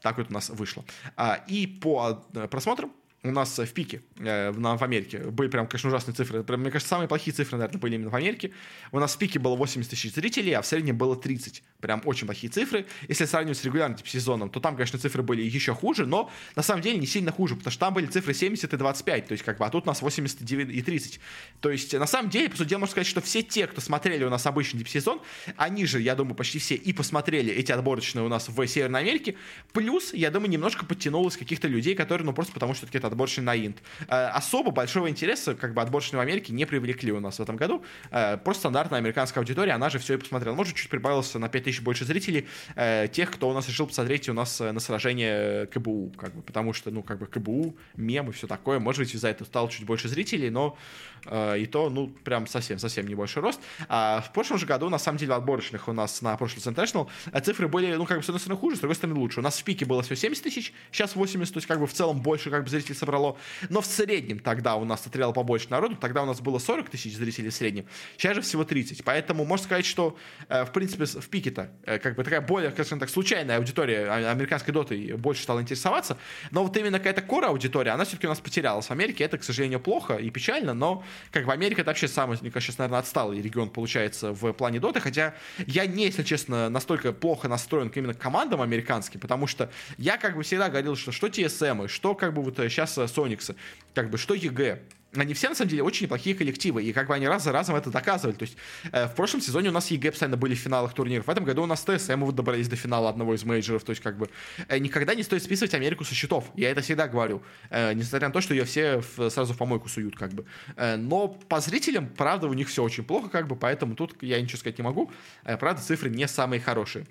так вот у нас вышло. А, и по э, просмотрам у нас в пике э, в, Америке были прям, конечно, ужасные цифры. Прям, мне кажется, самые плохие цифры, наверное, были именно в Америке. У нас в пике было 80 тысяч зрителей, а в среднем было 30. Прям очень плохие цифры. Если сравнивать с регулярным типа, сезоном, то там, конечно, цифры были еще хуже, но на самом деле не сильно хуже, потому что там были цифры 70 и 25, то есть как бы, а тут у нас 89 и 30. То есть на самом деле, по сути дела, можно сказать, что все те, кто смотрели у нас обычный типа, сезон, они же, я думаю, почти все и посмотрели эти отборочные у нас в Северной Америке, плюс, я думаю, немножко подтянулось каких-то людей, которые, ну, просто потому что это отборочный на инт. Э, особо большого интереса как бы отборочные в Америке не привлекли у нас в этом году. Э, просто стандартная американская аудитория, она же все и посмотрела. Может, чуть прибавилось на 5000 больше зрителей, э, тех, кто у нас решил посмотреть у нас на сражение КБУ, как бы, потому что, ну, как бы КБУ, мем и все такое. Может быть, из-за этого стало чуть больше зрителей, но и то, ну, прям совсем-совсем не больше рост. А в прошлом же году, на самом деле, отборочных у нас на прошлый International цифры были, ну, как бы, с одной стороны, хуже, с другой стороны, лучше. У нас в пике было всего 70 тысяч, сейчас 80, то есть, как бы, в целом больше, как бы, зрителей собрало. Но в среднем тогда у нас смотрело побольше народу, тогда у нас было 40 тысяч зрителей в среднем, сейчас же всего 30. Поэтому можно сказать, что, э, в принципе, в пике-то, э, как бы такая более, скажем так, случайная аудитория а, американской доты больше стала интересоваться, но вот именно какая-то core аудитория, она все-таки у нас потерялась в Америке, это, к сожалению, плохо и печально, но как бы Америка это вообще самый, мне кажется, наверное, отсталый регион получается в плане доты, хотя я не, если честно, настолько плохо настроен именно к командам американским, потому что я как бы всегда говорил, что что TSM, что как бы вот сейчас э, Soniqs ы, как бы что EG, они все, на самом деле, очень неплохие коллективы, и как бы они раз за разом это доказывали. То есть э, в прошлом сезоне у нас EG постоянно были в финалах турниров, в этом году у нас TSM вот добрались до финала одного из мейджеров, то есть как бы э, никогда не стоит списывать Америку со счетов, я это всегда говорю, э, несмотря на то, что ее все в, сразу в помойку суют, как бы. Э, но по зрителям, правда, у них все очень плохо, как бы, поэтому тут я ничего сказать не могу, э, правда, цифры не самые хорошие.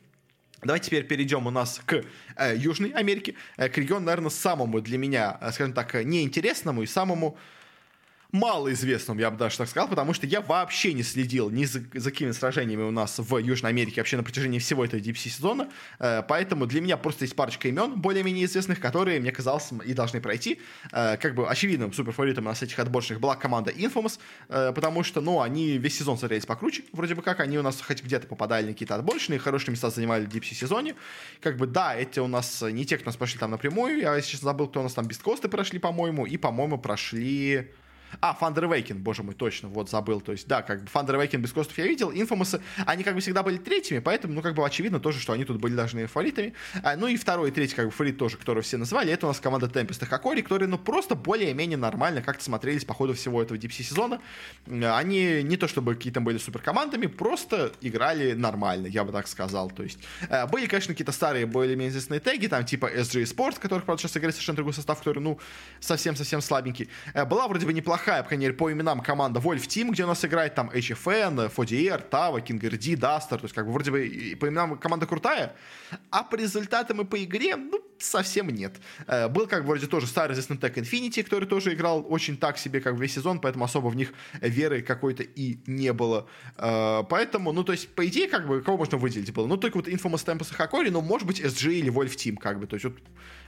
Давайте теперь перейдем у нас к э, Южной Америке, э, к региону, наверное, самому для меня, э, скажем так, неинтересному и самому малоизвестным, я бы даже так сказал, потому что я вообще не следил ни за, за какими сражениями у нас в Южной Америке вообще на протяжении всего этого DPC сезона, э, поэтому для меня просто есть парочка имен более-менее известных, которые, мне казалось, и должны пройти. Э, как бы очевидным суперфаворитом у нас этих отборочных была команда Infamous, э, потому что, ну, они весь сезон смотрелись покруче, вроде бы как, они у нас хоть где-то попадали на какие-то отборочные, хорошие места занимали в DPC сезоне. Как бы, да, эти у нас не те, кто нас прошли там напрямую, я сейчас забыл, кто у нас там бесткосты прошли, по-моему, и, по-моему, прошли... А, Awaken, боже мой, точно, вот забыл. То есть, да, как бы Awaken без костов я видел. Инфомасы, они как бы всегда были третьими, поэтому, ну, как бы очевидно тоже, что они тут были должны фаворитами. А, ну и второй и третий, как бы, фаворит тоже, который все называли, это у нас команда Tempest и Хакори, которые, ну, просто более-менее нормально как-то смотрелись по ходу всего этого DPC сезона. Они не то чтобы какие-то были супер командами, просто играли нормально, я бы так сказал. То есть, э, были, конечно, какие-то старые, более-менее известные теги, там, типа SG Sports, которых, правда, сейчас играет совершенно другой состав, который, ну, совсем-совсем слабенький. Э, была вроде бы неплохая, по крайней мере, по именам команда Wolf Team, где у нас играет там HFN, FODR, Tava, King RD, Duster, то есть, как бы, вроде бы по именам команда крутая, а по результатам и по игре, ну, совсем нет. Э, был, как вроде тоже старый известный Tech Infinity, который тоже играл очень так себе, как весь сезон, поэтому особо в них веры какой-то и не было. Э, поэтому, ну, то есть, по идее, как бы, кого можно выделить было? Ну, только вот Infamous Tempest и Хакори, но, может быть, SG или Wolf Team, как бы, то есть, вот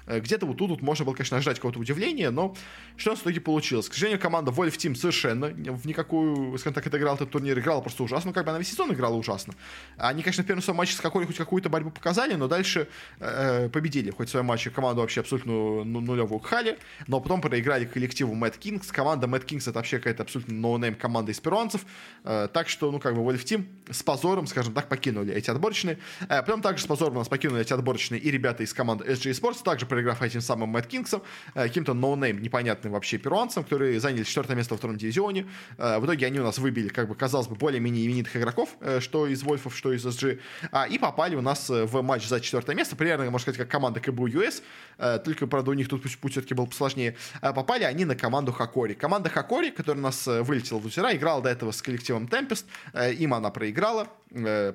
где-то вот тут вот можно было, конечно, ожидать какого-то удивления, но что у нас в итоге получилось? К сожалению, команда Wolf Team совершенно в никакую, скажем так, отыграл этот турнир, играла просто ужасно, ну, как бы она весь сезон играла ужасно. Они, конечно, в первом своем матче с какой хоть какую-то борьбу показали, но дальше э, победили хоть в своем матче команду вообще абсолютно ну, нулевую хали, но потом проиграли коллективу Mad Kings. Команда Mad Kings это вообще какая-то абсолютно no-name команда из перуанцев, э, так что, ну, как бы Wolf Team с позором, скажем так, покинули эти отборочные. Э, потом также с позором у нас покинули эти отборочные и ребята из команды SG Sports, также проиграв этим самым Mad Kings ом, э, каким-то no-name непонятным вообще перуанцам, которые заняли четвертое место во втором дивизионе. Э, в итоге они у нас выбили, как бы, казалось бы, более-менее именитых игроков, э, что из Вольфов, что из SG, а, и попали у нас в матч за четвертое место, примерно, можно сказать, как команда КБУ US, только, правда, у них тут путь все-таки был посложнее. Попали они на команду Хакори. Команда Хакори, которая у нас вылетела в лузера, играла до этого с коллективом Tempest, им она проиграла,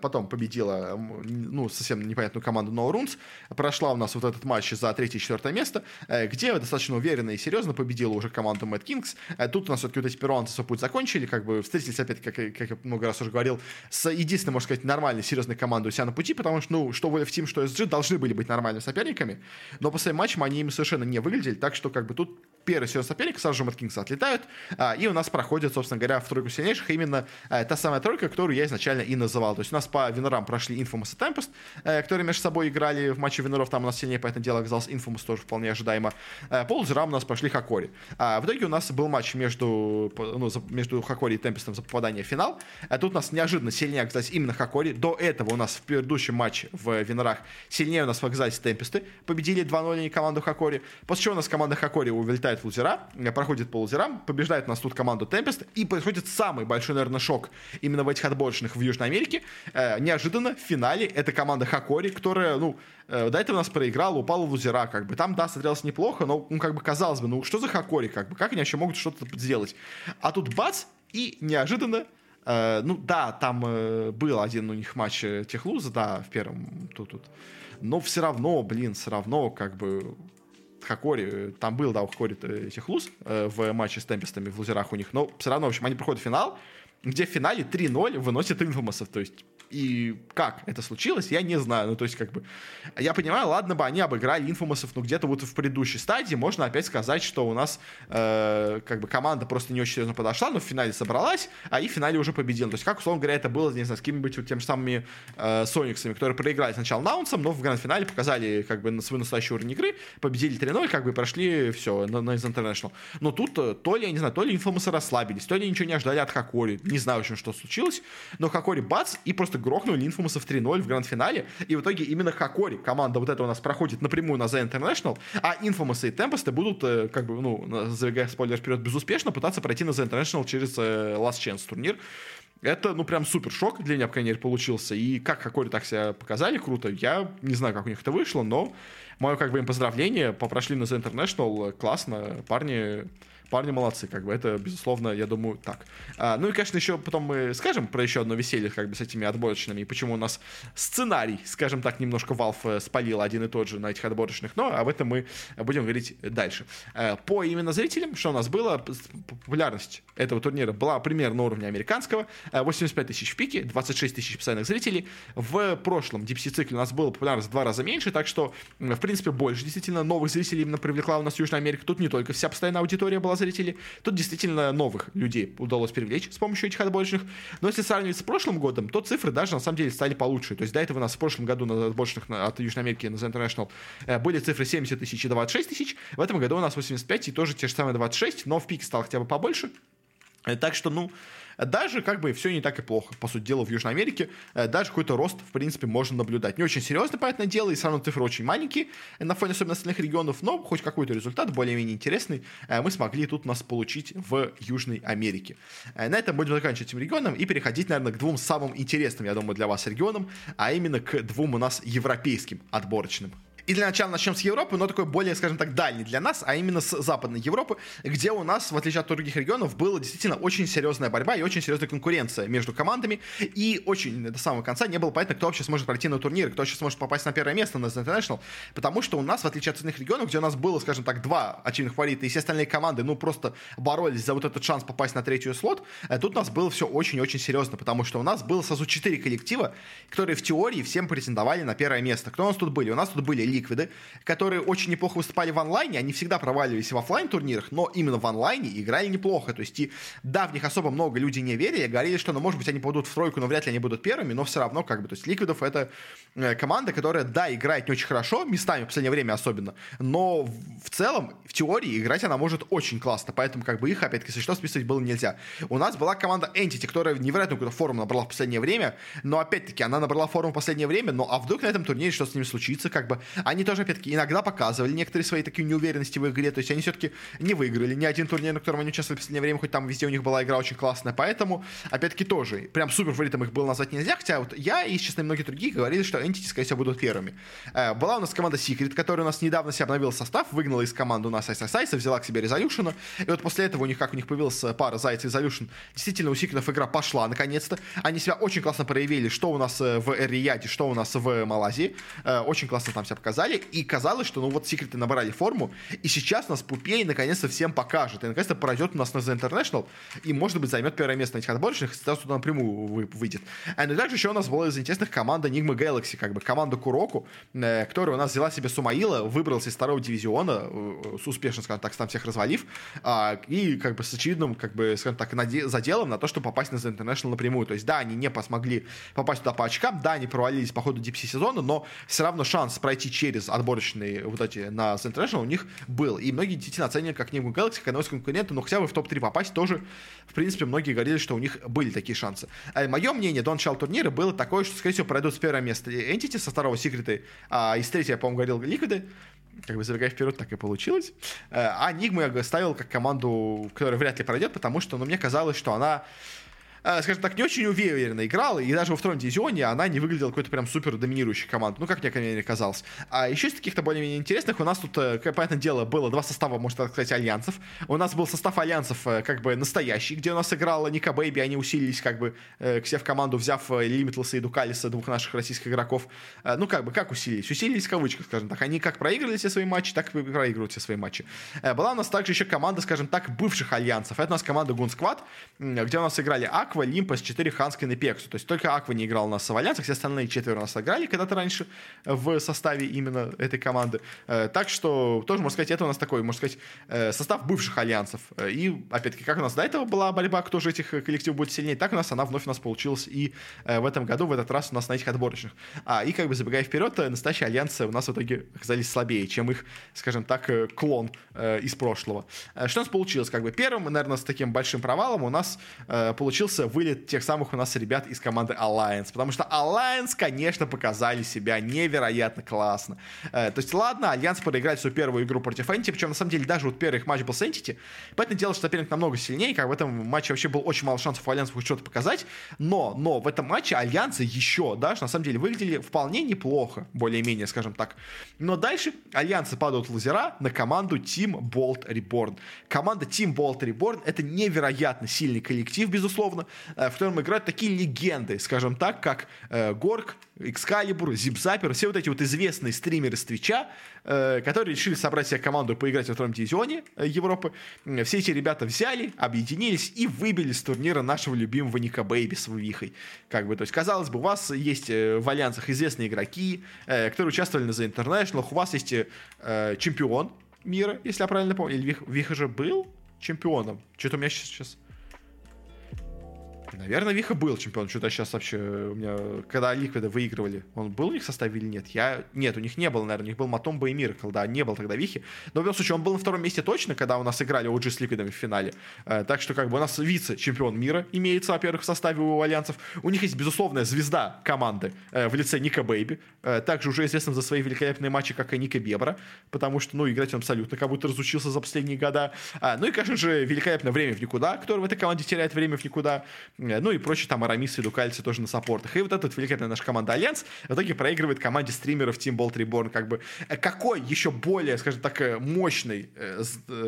потом победила, ну, совсем непонятную команду No Runes, прошла у нас вот этот матч за третье и четвертое место, Э, где достаточно уверенно и серьезно победила уже команду Мэтт Кингс. Э, тут у нас все-таки вот эти перуанцы свой путь закончили, как бы встретились опять, как, как я много раз уже говорил, с единственной, можно сказать, нормальной, серьезной командой у себя на пути, потому что, ну, что Wolf Team, что SG должны были быть нормальными соперниками, но по своим матчам они им совершенно не выглядели, так что как бы тут первый серьезный соперник, сразу же Мэтт Кингс отлетают, а, и у нас проходит, собственно говоря, в тройку сильнейших именно а, та самая тройка, которую я изначально и называл. То есть у нас по винорам прошли Infamous и Tempest, а, которые между собой играли в матче виноров, там у нас сильнее, поэтому дело оказалось Infamous тоже вполне ожидаемо. А, по лузерам у нас прошли Хакори. А, в итоге у нас был матч между, ну, между Хакори и Темпестом за попадание в финал. Тут у нас неожиданно сильнее оказались именно Хакори. До этого у нас в предыдущем матче в винорах сильнее у нас оказались Темпесты. Победили 2-0 команду Хакори. После чего у нас команда Хакори улетает в лузера проходит по лузерам, побеждает нас тут команду Tempest, и происходит самый большой, наверное, шок именно в этих отборочных в Южной Америке. Э, неожиданно в финале это команда Хакори, которая, ну, э, до этого нас проиграла, упала в лузера, как бы. Там, да, смотрелось неплохо, но, ну, как бы, казалось бы, ну, что за Хакори, как бы, как они вообще могут что-то сделать? А тут бац, и неожиданно Uh, ну да, там uh, был один у них матч Техлуза, да, в первом тут, тут. Но все равно, блин, все равно, как бы Хакори, там был, да, у Хакори Техлуз э, в матче с Темпестами в лузерах у них, но все равно, в общем, они проходят финал, где в финале 3-0 выносят инфомасов, то есть и как это случилось, я не знаю. Ну, то есть, как бы, я понимаю, ладно бы они обыграли инфомасов, но где-то вот в предыдущей стадии можно опять сказать, что у нас, э, как бы, команда просто не очень серьезно подошла, но в финале собралась, а и в финале уже победила. То есть, как, условно говоря, это было, не знаю, с какими-нибудь вот тем же самыми э, Сониксами, которые проиграли сначала Наунсом, но в гранд-финале показали, как бы, на свой настоящий уровень игры, победили 3-0, как бы, прошли все на, на International. Но тут э, то ли, я не знаю, то ли инфомасы расслабились, то ли ничего не ожидали от Хакори. Не знаю, в общем, что случилось, но Хакори бац, и просто просто грохнули Инфомусов 3-0 в гранд-финале, и в итоге именно Хакори, команда вот эта у нас проходит напрямую на The International, а Инфомусы и Темпесты будут, э, как бы, ну, забегая спойлер вперед, безуспешно пытаться пройти на The International через э, Last Chance турнир. Это, ну, прям супер шок для меня, по крайней мере, получился. И как Хакори так себя показали круто, я не знаю, как у них это вышло, но мое, как бы, им поздравление, попрошли на The International, классно, парни парни молодцы, как бы это, безусловно, я думаю, так. А, ну и, конечно, еще потом мы скажем про еще одно веселье, как бы с этими отборочными, и почему у нас сценарий, скажем так, немножко Valve э, спалил один и тот же на этих отборочных, но об этом мы будем говорить дальше. А, по именно зрителям, что у нас было, популярность этого турнира была примерно на уровне американского, 85 э, тысяч в пике, 26 тысяч постоянных зрителей. В прошлом DPC-цикле у нас было популярность в два раза меньше, так что, в принципе, больше действительно новых зрителей именно привлекла у нас Южная Америка. Тут не только вся постоянная аудитория была зрителей. Тут действительно новых людей удалось привлечь с помощью этих отборочных. Но если сравнивать с прошлым годом, то цифры даже на самом деле стали получше. То есть до этого у нас в прошлом году на отборочных от Южной Америки на The International э, были цифры 70 тысяч и 26 тысяч. В этом году у нас 85 и тоже те же самые 26, но в пике стало хотя бы побольше. Э, так что, ну, даже как бы все не так и плохо, по сути дела, в Южной Америке. Э, даже какой-то рост, в принципе, можно наблюдать. Не очень серьезно, понятное дело, и все равно цифры очень маленькие на фоне особенно остальных регионов, но хоть какой-то результат более-менее интересный э, мы смогли тут у нас получить в Южной Америке. На этом будем заканчивать этим регионом и переходить, наверное, к двум самым интересным, я думаю, для вас регионам, а именно к двум у нас европейским отборочным и для начала начнем с Европы, но такой более, скажем так, дальний для нас, а именно с Западной Европы, где у нас, в отличие от других регионов, была действительно очень серьезная борьба и очень серьезная конкуренция между командами. И очень до самого конца не было понятно, кто вообще сможет пройти на турнир, кто вообще сможет попасть на первое место на International. Потому что у нас, в отличие от остальных регионов, где у нас было, скажем так, два очевидных фаворита, и все остальные команды, ну, просто боролись за вот этот шанс попасть на третью слот, э, тут у нас было все очень-очень серьезно, потому что у нас было сразу четыре коллектива, которые в теории всем претендовали на первое место. Кто у нас тут были? У нас тут были ликвиды, которые очень неплохо выступали в онлайне, они всегда проваливались в офлайн турнирах, но именно в онлайне играли неплохо. То есть, и да, в них особо много людей не верили, говорили, что, ну, может быть, они попадут в тройку, но вряд ли они будут первыми, но все равно, как бы, то есть, Ликвидов это э, команда, которая, да, играет не очень хорошо, местами в последнее время особенно, но в целом, в теории, играть она может очень классно, поэтому, как бы, их, опять-таки, если что, списывать было нельзя. У нас была команда Entity, которая невероятную какую-то форму набрала в последнее время, но, опять-таки, она набрала форму в последнее время, но а вдруг на этом турнире что с ними случится, как бы, они тоже опять-таки, иногда показывали некоторые свои такие неуверенности в игре, то есть они все-таки не выиграли ни один турнир, на котором они участвовали в последнее время, хоть там везде у них была игра очень классная, поэтому, опять-таки, тоже, прям супер фаворитом их было назвать нельзя, хотя вот я и, честно, многие другие говорили, что Entity, скорее всего, будут первыми. Э, была у нас команда Secret, которая у нас недавно себе обновила состав, выгнала из команды у нас Ice, взяла к себе Resolution, и вот после этого у них, как у них появилась пара Зайца и Resolution, действительно у Secret игра пошла, наконец-то, они себя очень классно проявили, что у нас э, в Эр-Рияде, что у нас в Малайзии, э, очень классно там себя показали, и казалось, что, ну вот, секреты набрали форму, и сейчас нас Пупей наконец-то всем покажет, и наконец-то пройдет у нас на The International, и, может быть, займет первое место на этих отборочных, сразу туда напрямую выйдет. А, ну и также еще у нас была из интересных команда Nigma Galaxy, как бы команда Куроку, э, которая у нас взяла себе Сумаила, выбрался из второго дивизиона, э, успешно, скажем так, там всех развалив, э, и как бы с очевидным, как бы, скажем так, заделом на то, чтобы попасть на The International напрямую. То есть, да, они не смогли попасть туда по очкам, да, они провалились по ходу DPC сезона, но все равно шанс пройти через отборочные вот эти на The International у них был. И многие действительно оценивали как Nigma Galaxy, как одного из но хотя бы в топ-3 попасть тоже, в принципе, многие говорили, что у них были такие шансы. А мое мнение до начала турнира было такое, что, скорее всего, пройдут с первого места Entity со второго Секреты, а из третьего, я, по-моему, говорил Ликвиды, как бы забегая вперед, так и получилось. А Нигму я ставил как команду, которая вряд ли пройдет, потому что ну, мне казалось, что она скажем так, не очень уверенно играла, и даже во втором дивизионе она не выглядела какой-то прям супер доминирующей командой, ну, как мне, мне казалось. А еще из каких-то более-менее интересных у нас тут, э, понятное дело, было два состава, можно так сказать, альянсов. У нас был состав альянсов э, как бы настоящий, где у нас играла Ника Бэйби, они усилились как бы к себе в команду, взяв Лимитлеса и Дукалиса, двух наших российских игроков. Ну, как бы, как усилились? Усилились в кавычках, скажем так. Они как проигрывали все свои матчи, так и проигрывают все свои матчи. Была у нас также еще команда, скажем так, бывших альянсов. Это у нас команда Гунсквад, где у нас играли Аква, Лимпас, 4, Ханскин и Пексу. То есть только Аква не играл в альянсах, все остальные четверо у нас играли когда-то раньше в составе именно этой команды. Э, так что тоже, можно сказать, это у нас такой, можно сказать, э, состав бывших альянсов. Э, и, опять-таки, как у нас до этого была борьба, кто же этих коллективов будет сильнее, так у нас она вновь у нас получилась и в этом году, в этот раз у нас на этих отборочных. А, и как бы забегая вперед, настоящие альянсы у нас в итоге оказались слабее, чем их, скажем так, клон из прошлого. Что у нас получилось? Как бы первым, наверное, с таким большим провалом у нас получился вылет тех самых у нас ребят из команды Alliance, потому что Alliance, конечно, показали себя невероятно классно. Э, то есть, ладно, Альянс проиграет свою первую игру против Entity, причем, на самом деле, даже вот первый их матч был с Entity, поэтому дело, что соперник намного сильнее, как в этом матче вообще был очень мало шансов у Альянса хоть что-то показать, но, но в этом матче Альянсы еще даже, на самом деле, выглядели вполне неплохо, более-менее, скажем так. Но дальше Альянсы падают в лузера на команду Team Bald Reborn. Команда Team Bald Reborn — это невероятно сильный коллектив, безусловно, э, в котором играют такие легенды, скажем так, как э, Gorgc, Xcalibur, Zipzapper, все вот эти вот известные стримеры с Твича, э, которые решили собрать себе команду поиграть во втором дивизионе Европы. Все эти ребята взяли, объединились и выбили с турнира нашего любимого Nikobaby с Вывихой. Как бы, то есть, казалось бы, у вас есть в альянсах известные игроки, которые участвовали на The International, у вас есть чемпион мира, если я правильно помню, или Виха же был чемпионом? Что-то у меня сейчас Наверное, Виха был чемпион. Что-то сейчас вообще у меня... Когда Ликвиды выигрывали, он был у них в составе или нет? Я... Нет, у них не было, наверное. У них был Матомба и Миркл, да, не был тогда Вихи. Но в любом случае, он был на втором месте точно, когда у нас играли OG с Ликвидами в финале. Э, так что как бы у нас вице-чемпион мира имеется, во-первых, в составе у альянсов. У них есть безусловная звезда команды э, в лице Ника Бэйби. Э, также уже известным за свои великолепные матчи, как и Ника Бебра. Потому что, ну, играть он абсолютно как будто разучился за последние года. А, ну и, конечно же, великолепное время в никуда, которое в этой команде теряет время в никуда. Э, ну и прочие там Aramis и Dukalis тоже на саппортах. И вот эта великолепная наша команда Альянс в итоге проигрывает команде стримеров Team Bald Reborn. Как бы, э, какой еще более, скажем так, э, мощный,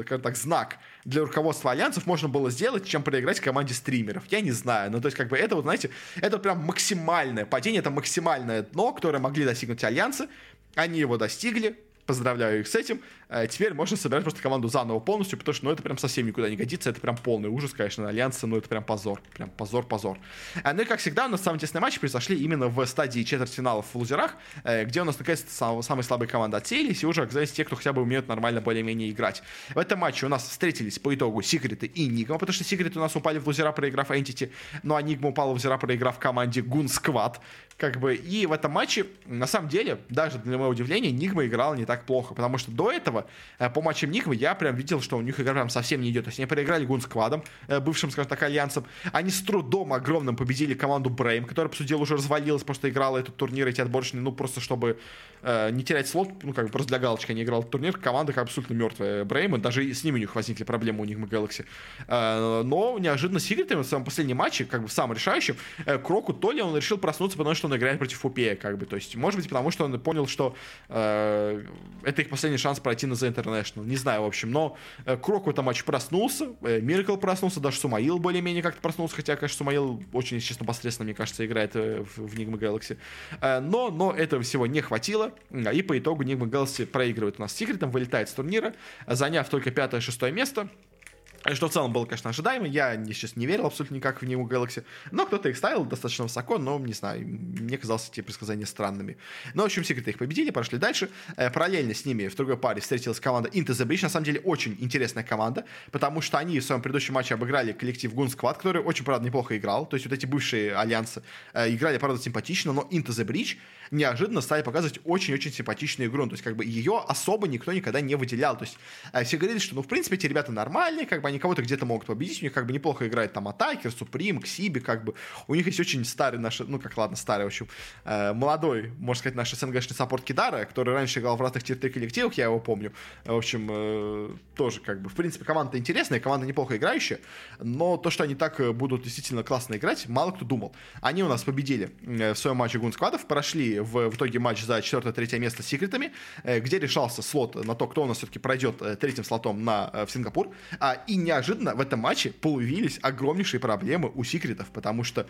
скажем так, знак для руководства Альянсов можно было сделать, чем проиграть команде стримеров? Я не знаю. Ну, то есть, как бы, это вот, знаете, это прям максимальное падение, это максимальное дно, которое могли достигнуть Альянсы. Они его достигли, поздравляю их с этим. Э, теперь можно собирать просто команду заново полностью, потому что, ну, это прям совсем никуда не годится, это прям полный ужас, конечно, на Альянса, но это прям позор, прям позор-позор. Э, ну и, как всегда, у нас самые тесные матчи произошли именно в стадии четвертьфиналов в лузерах, э, где у нас, наконец-то, сам, самые слабые команды отсеялись, и уже оказались те, кто хотя бы умеют нормально более-менее играть. В этом матче у нас встретились по итогу Секреты и Нигма, потому что Секреты у нас упали в лузера, проиграв Entity, ну а Нигма упала в лузера, проиграв команде Гун Сквад, как бы, и в этом матче, на самом деле, даже для моего удивления, Нигма играл не так плохо, потому что до этого, по матчу матчем Никвы я прям видел, что у них игра прям совсем не идет. То есть они проиграли Гунсквадом, э, бывшим, скажем так, альянсом. Они с трудом огромным победили команду Брейм, которая, по сути дела, уже развалилась, просто играла этот турнир, эти отборочные, ну, просто чтобы э, не терять слот, ну, как бы просто для галочки они играли турнир. Команда как абсолютно мертвая Брейм, даже с ними у них возникли проблемы у них в Galaxy. Э, но неожиданно с Игритами в своем последнем матче, как бы в самом решающем, э, Кроку то ли он решил проснуться, потому что он играет против Фупея, как бы. То есть, может быть, потому что он понял, что э, это их последний шанс пройти на The International не знаю, в общем, но э, Крок в этом матче проснулся, э, Миркл проснулся, даже Сумаил более-менее как-то проснулся, хотя, конечно, Сумаил очень, честно, посредственно, мне кажется, играет э, в, в Nigma Galaxy. Но, но этого всего не хватило, и по итогу Nigma Galaxy проигрывает у нас Секретом, вылетает с турнира, заняв только пятое-шестое место, что в целом было, конечно, ожидаемо. Я сейчас не верил абсолютно никак в New Galaxy. Но кто-то их ставил достаточно высоко, но, не знаю, мне казалось эти предсказания странными. Но, в общем, секреты их победили, прошли дальше. Э, параллельно с ними в другой паре встретилась команда Into the Breach. На самом деле, очень интересная команда, потому что они в своем предыдущем матче обыграли коллектив Gun Squad, который очень, правда, неплохо играл. То есть вот эти бывшие альянсы э, играли, правда, симпатично, но Into the Breach неожиданно стали показывать очень-очень симпатичную игру. То есть, как бы, ее особо никто никогда не выделял. То есть, э, все говорили, что, ну, в принципе, эти ребята нормальные, как бы, они кого-то где-то могут победить, у них, как бы, неплохо играет там Атакер, Суприм, Ксиби, как бы. У них есть очень старый наш, ну, как, ладно, старый, в общем, э, молодой, можно сказать, наш СНГшный саппорт Кидара, который раньше играл в разных тир коллективах, я его помню. В общем, э, тоже, как бы, в принципе, команда интересная, команда неплохо играющая, но то, что они так э, будут действительно классно играть, мало кто думал. Они у нас победили э, в своем матче Гунсквадов, прошли в, в итоге матч за четвертое-третье место с секретами, э, где решался слот на то, кто у нас все-таки пройдет э, третьим слотом на, э, в Сингапур. А, и неожиданно в этом матче появились огромнейшие проблемы у секретов, потому что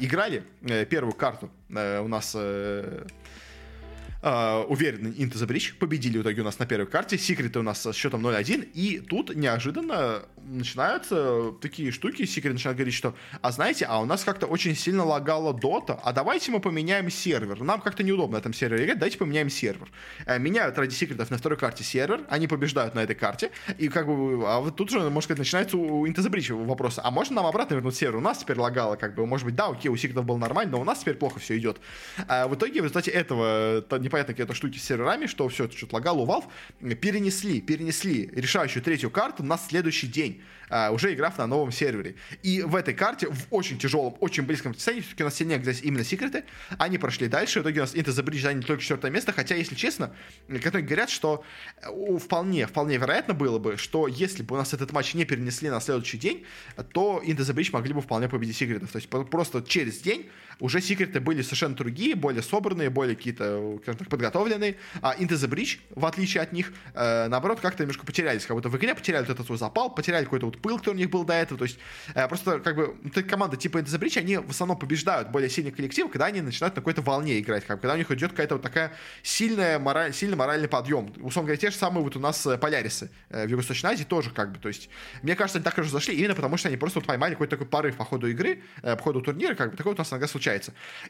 играли первую карту у нас Уверенно Into the Breach победили в итоге у нас на первой карте. Секреты у нас с счетом 0-1. И тут неожиданно начинаются такие штуки. Секрет начинает говорить, что, а знаете, а у нас как-то очень сильно лагала дота, а давайте мы поменяем сервер. Нам как-то неудобно на этом сервере играть, давайте поменяем сервер. Э, меняют ради секретов на второй карте сервер, они побеждают на этой карте, и как бы, а вот тут же, можно сказать, начинается у Into the Breach вопрос, а можно нам обратно вернуть сервер? У нас теперь лагало, как бы, может быть, да, окей, у секретов было нормально, но у нас теперь плохо все идет. А в итоге, в результате этого, непонятно какие-то штуки с серверами, что все, что-то лагало у Valve, перенесли, перенесли решающую третью карту на следующий день а, уже играв на новом сервере. И в этой карте, в очень тяжелом, очень близком состоянии, все-таки у нас сильнее здесь именно секреты, они прошли дальше, в итоге у нас Into the Bridge заняли только четвертое место, хотя, если честно, которые говорят, что э, вполне, вполне вероятно было бы, что если бы у нас этот матч не перенесли на следующий день, то Into the Bridge могли бы вполне победить секретов. То есть просто через день уже секреты были совершенно другие, более собранные, более какие-то, скажем так, подготовленные, а Into the Bridge, в отличие от них, э, наоборот, как-то немножко потерялись, как будто в игре потеряли вот этот свой запал, потеряли какой-то вот пыл, который у них был до этого, то есть э, просто как бы вот команды типа Into the Bridge, они в основном побеждают более сильный коллектив, когда они начинают на какой-то волне играть, как, когда у них идет какая-то вот такая сильная мораль, сильный моральный подъем. Условно говоря, те же самые вот у нас э, Полярисы э, в Юго-Восточной Азии тоже как бы, то есть мне кажется, они так уже зашли именно потому, что они просто вот поймали какой-то такой порыв по ходу игры, э, по ходу турнира, как бы. Такое вот у нас иногда случается.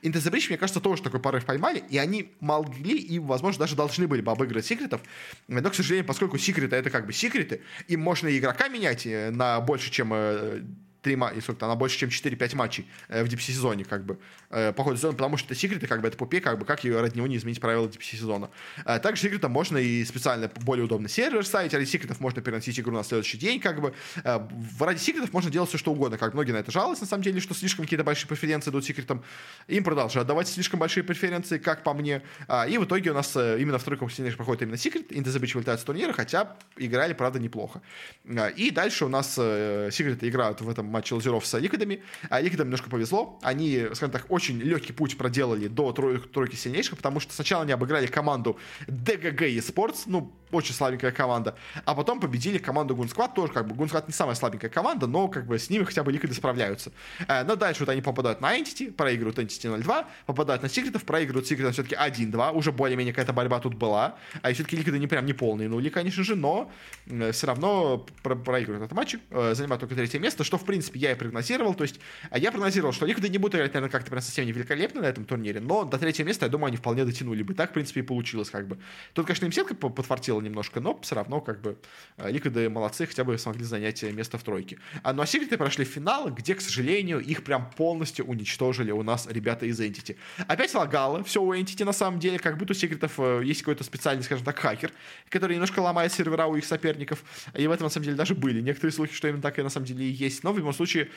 Into the Breach, мне кажется, тоже такой порыв поймали, и они мог, могли и, возможно, даже должны были бы обыграть секретов. Но, к сожалению, поскольку секреты это как бы секреты, им можно и игрока менять э, на больше, чем э, три матча, сколько она больше, чем 4-5 матчей э, в DPC сезоне, как бы, э, по сезона, потому что это секреты, как бы, это пупе, как бы, как ее ради него не изменить правила DPC сезона. Э, также секретом можно и специально более удобный сервер ставить, ради секретов можно переносить игру на следующий день, как бы. Э, ради секретов можно делать все, что угодно, как многие на это жалуются, на самом деле, что слишком какие-то большие преференции идут секретам. Им продолжают давать слишком большие преференции, как по мне. А, и в итоге у нас э, именно в тройку сильнейших проходит именно секрет, Beach вылетают с турнира, хотя играли, правда, неплохо. Э, и дальше у нас э, секреты играют в этом матче лазеров с ликвидами. А ликвидам немножко повезло. Они, скажем так, очень легкий путь проделали до тройки, тройки сильнейших, потому что сначала они обыграли команду DGG eSports, ну, очень слабенькая команда, а потом победили команду Гунсквад, тоже как бы Гунсквад не самая слабенькая команда, но как бы с ними хотя бы ликвиды справляются. Э, но дальше вот они попадают на Entity, проигрывают Entity 0-2, попадают на Секретов, проигрывают Секретов все-таки 1-2, уже более-менее какая-то борьба тут была, а все-таки ликвиды не прям не полные нули, конечно же, но э, все равно про проигрывают этот матч, э, занимают только третье место, что в принципе я и прогнозировал, прогнозировал. То есть а я прогнозировал, что ликвиды не будут играть, наверное, как-то прям совсем не великолепно на этом турнире, но до третьего места, я думаю, они вполне дотянули бы. Так, в принципе, и получилось как бы. Тут, конечно, им сетка подфартила немножко, но все равно как бы а, ликвиды молодцы, хотя бы смогли занять место в тройке. А, ну а секреты прошли финал, где, к сожалению, их прям полностью уничтожили у нас ребята из Entity. Опять лагало все у Entity на самом деле, как будто у секретов э, есть какой-то специальный, скажем так, хакер, который немножко ломает сервера у их соперников. И в этом, на самом деле, даже были некоторые слухи, что именно так и на самом деле и есть. Но в любом случае,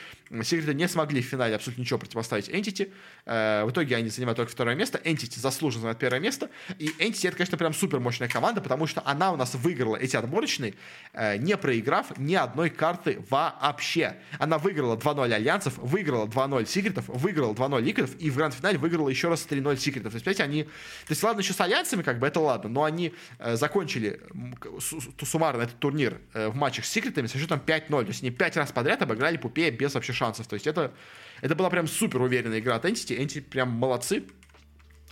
секреты не смогли в финале абсолютно ничего противоставить Entity. Э, в итоге они занимают только второе место. Entity заслуженно занимает первое место. И Entity это, конечно, прям супер мощная команда, потому что она у нас выиграла эти отборочные, э, не проиграв ни одной карты вообще. Она выиграла 2-0 Альянсов, выиграла 2-0 Секретов, выиграла 2-0 Ликвидов и в гранд-финале выиграла еще раз 3-0 Секретов. То есть, понимаете, они... То есть, ладно, еще с Альянсами, как бы, это ладно, но они э, закончили суммарно этот турнир в матчах с Секретами со счетом 5-0. То есть, они 5 раз подряд обыграли Пупея без вообще шансов. То есть, это, это была прям супер уверенная игра от Entity. Entity прям молодцы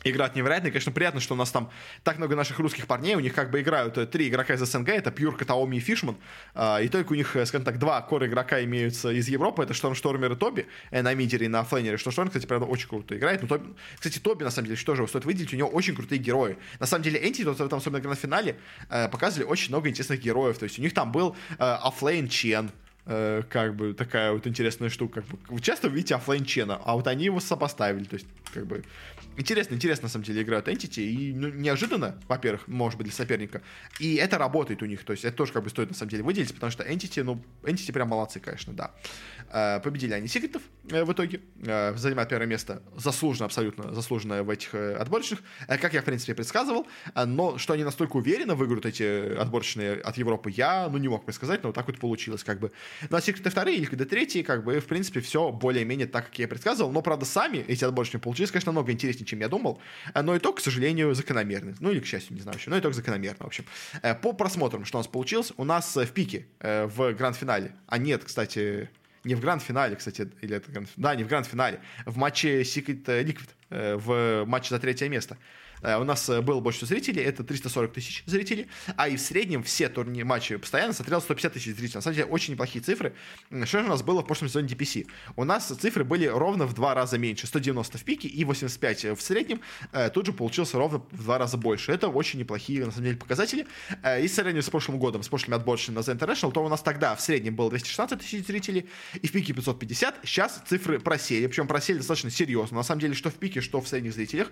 играть невероятно. И, конечно, приятно, что у нас там так много наших русских парней. У них как бы играют э, три игрока из СНГ. Это Пьюрка, Таоми и Фишман. А, и только у них, э, скажем так, два кор игрока имеются из Европы. Это Штормштормер и Тоби э, на мидере и на флейнере. Что Шторм, кстати, правда, очень круто играет. Но Тоби... Кстати, Тоби, на самом деле, что же стоит выделить, у него очень крутые герои. На самом деле, Энти, вот в этом, особенно на финале, показывали очень много интересных героев. То есть у них там был offlane Chen, э, как бы такая вот интересная штука. Как бы, вы часто видите offlane Чена, а вот они его сопоставили. То есть, как бы, интересно, интересно, на самом деле, играют Entity, и ну, неожиданно, во-первых, может быть, для соперника, и это работает у них, то есть это тоже как бы стоит, на самом деле, выделить, потому что Entity, ну, Entity прям молодцы, конечно, да. Э, победили они секретов э, в итоге, э, занимают первое место, заслуженно, абсолютно заслуженно в этих отборочных, как я, в принципе, предсказывал, но что они настолько уверенно выиграют эти отборочные от Европы, я, ну, не мог предсказать, но вот так вот получилось, как бы. Ну, а секреты вторые или когда третьи, как бы, в принципе, все более-менее так, как я предсказывал, но, правда, сами эти отборочные получились, конечно, намного интереснее, чем я думал, но итог, к сожалению, закономерный, ну, или, к счастью, не знаю еще, но итог закономерный, в общем. По просмотрам, что у нас получилось, у нас в пике в гранд-финале, а нет, кстати, не в гранд-финале, кстати, или это гранд да, не в гранд-финале, в матче Secret Liquid, э, в матче за третье место. Э, у нас э, было больше зрителей, это 340 тысяч зрителей, а и в среднем все турниры матчи постоянно смотрел 150 тысяч зрителей. На самом деле очень неплохие цифры. Что же у нас было в прошлом сезоне DPC? У нас цифры были ровно в два раза меньше, 190 в пике и 85 в среднем. Э, тут же получился ровно в два раза больше. Это очень неплохие, на самом деле, показатели. И сравнению с прошлым годом, с прошлыми отборочными на The International, то у нас тогда в среднем было 216 тысяч зрителей и в пике 550. Сейчас цифры просели, причем просели достаточно серьезно. На самом деле, что в пике, что в средних зрителях.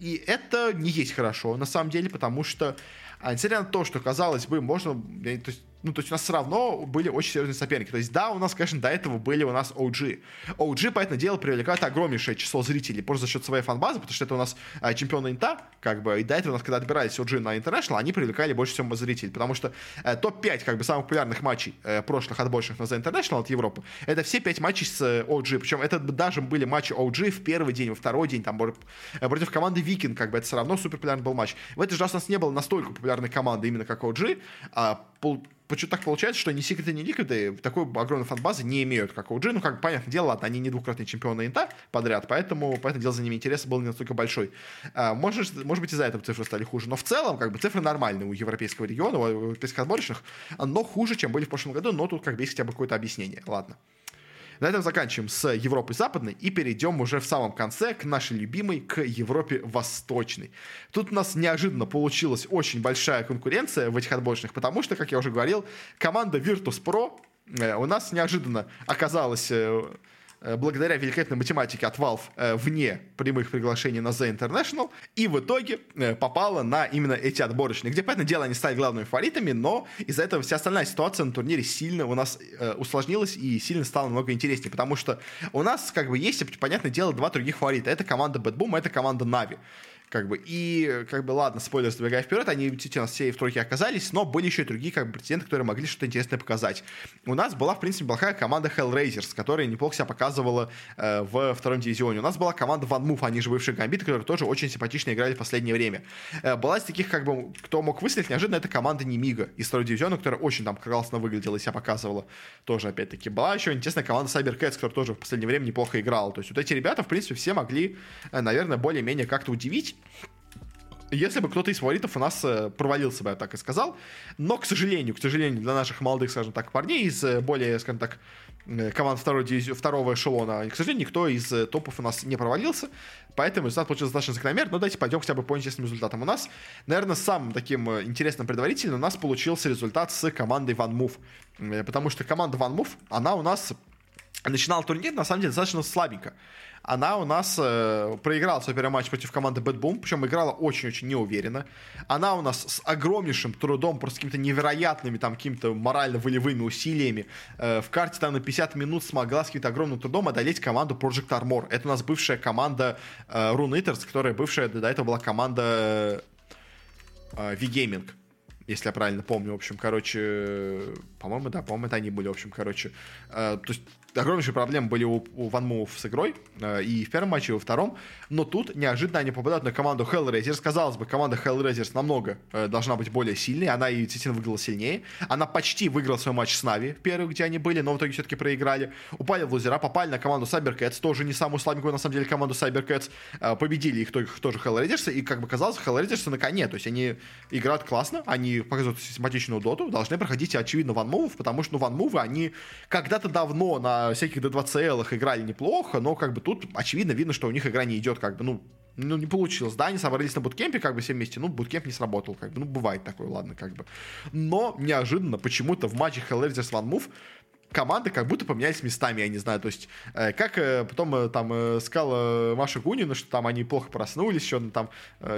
И это не есть хорошо, на самом деле, потому что, а, несмотря на то, что, казалось бы, можно, то есть, ну, то есть у нас все равно были очень серьезные соперники. То есть, да, у нас, конечно, до этого были у нас OG. OG, поэтому дело, привлекает огромнейшее число зрителей просто за счет своей фан-базы, потому что это у нас а, чемпионы инта, как бы, и до этого у нас, когда отбирались OG на International, они привлекали больше всего зрителей, потому что э, топ-5, как бы, самых популярных матчей э, прошлых отборочных на The International от Европы, это все 5 матчей с э, OG, причем это даже были матчи OG в первый день, во второй день, там, э, против команды Викинг, как бы, это все равно супер популярный был матч. В этот же раз у нас не было настолько популярной команды именно как OG, а пол, почему так получается, что ни Секреты, ни Ликвиды такой огромной фан-базы не имеют, как OG. Ну, как понятное дело, ладно, они не двукратные чемпионы Инта подряд, поэтому, поэтому дело за ними интерес был не настолько большой. А, может, может быть, из-за этого цифры стали хуже. Но в целом, как бы, цифры нормальные у европейского региона, у европейских отборочных, но хуже, чем были в прошлом году, но тут как бы есть хотя бы какое-то объяснение. Ладно. На этом заканчиваем с Европой Западной и перейдем уже в самом конце к нашей любимой, к Европе Восточной. Тут у нас неожиданно получилась очень большая конкуренция в этих отборочных, потому что, как я уже говорил, команда Virtus.pro э, у нас неожиданно оказалась э, благодаря великолепной математике от Valve э, вне прямых приглашений на The International, и в итоге э, попала на именно эти отборочные, где, понятное дело, они стали главными фаворитами, но из-за этого вся остальная ситуация на турнире сильно у нас усложнилась и сильно стала намного интереснее, потому что у нас, как бы, есть, понятное дело, два других фаворита. Это команда Bad Boom, это команда Navi. Как бы, и, как бы, ладно, спойлер, забегая вперед, они действительно все в тройке оказались, но были еще и другие, как бы, претенденты, которые могли что-то интересное показать. У нас была, в принципе, плохая команда Hellraisers, которая неплохо себя показывала э, в втором дивизионе. У нас была команда One Move, они же бывшие Гамбиты, которые тоже очень симпатично играли в последнее время. Э, была из таких, как бы, кто мог выстрелить неожиданно, это команда Немига из второго дивизиона, которая очень там классно выглядела и себя показывала. Тоже, опять-таки, была еще интересная команда Cybercats, которая тоже в последнее время неплохо играла. То есть вот эти ребята, в принципе, все могли, э, наверное, более-менее как-то удивить если бы кто-то из фаворитов у нас э, провалился бы, я так и сказал. Но, к сожалению, к сожалению, для наших молодых, скажем так, парней из э, более, скажем так, э, команд дивизии, второго эшелона, к сожалению, никто из топов у нас не провалился. Поэтому результат получился достаточно закономерный. Но давайте пойдем хотя бы по интересным результатам. У нас, наверное, самым таким интересным предварительным у нас получился результат с командой One Move. Потому что команда One Move, она у нас начинала турнир, на самом деле, достаточно слабенько она у нас э, проиграла свой первый матч против команды Bad Boom, причем играла очень-очень неуверенно. Она у нас с огромнейшим трудом, просто какими-то невероятными там какими-то морально-волевыми усилиями э, в карте там на 50 минут смогла с каким-то огромным трудом одолеть команду Project Armor. Это у нас бывшая команда э, Rune Eaters, которая бывшая до этого была команда э, V-Gaming если я правильно помню, в общем, короче, по-моему, да, по-моему, это они были, в общем, короче, э, то есть огромнейшие проблемы были у, у Ван Мув с игрой, э, и в первом матче, и во втором, но тут неожиданно они попадают на команду Hellraisers. Казалось бы, команда Hellraisers намного э, должна быть более сильной, она и действительно выиграла сильнее. Она почти выиграла свой матч с Нави, первый, где они были, но в итоге все-таки проиграли. Упали в лузера, попали на команду Cybercats, тоже не самую слабенькую, на самом деле, команду Cybercats. Э, победили их тоже Hellraisers, и, как бы казалось, Hellraisers на коне, то есть они играют классно, они показывают симпатичную доту, должны проходить, очевидно, Ван Мувов, потому что, ну, Мувы, они когда-то давно на всяких D2CL играли неплохо, но как бы тут очевидно видно, что у них игра не идет как бы, ну, ну, не получилось. Да, они собрались на буткемпе, как бы все вместе, ну, буткемп не сработал, как бы, ну, бывает такое, ладно, как бы. Но неожиданно почему-то в матче Hellraisers One Move команды как будто поменялись местами, я не знаю, то есть, э, как э, потом э, там сказала Маша Гунина, что там они плохо проснулись, что там,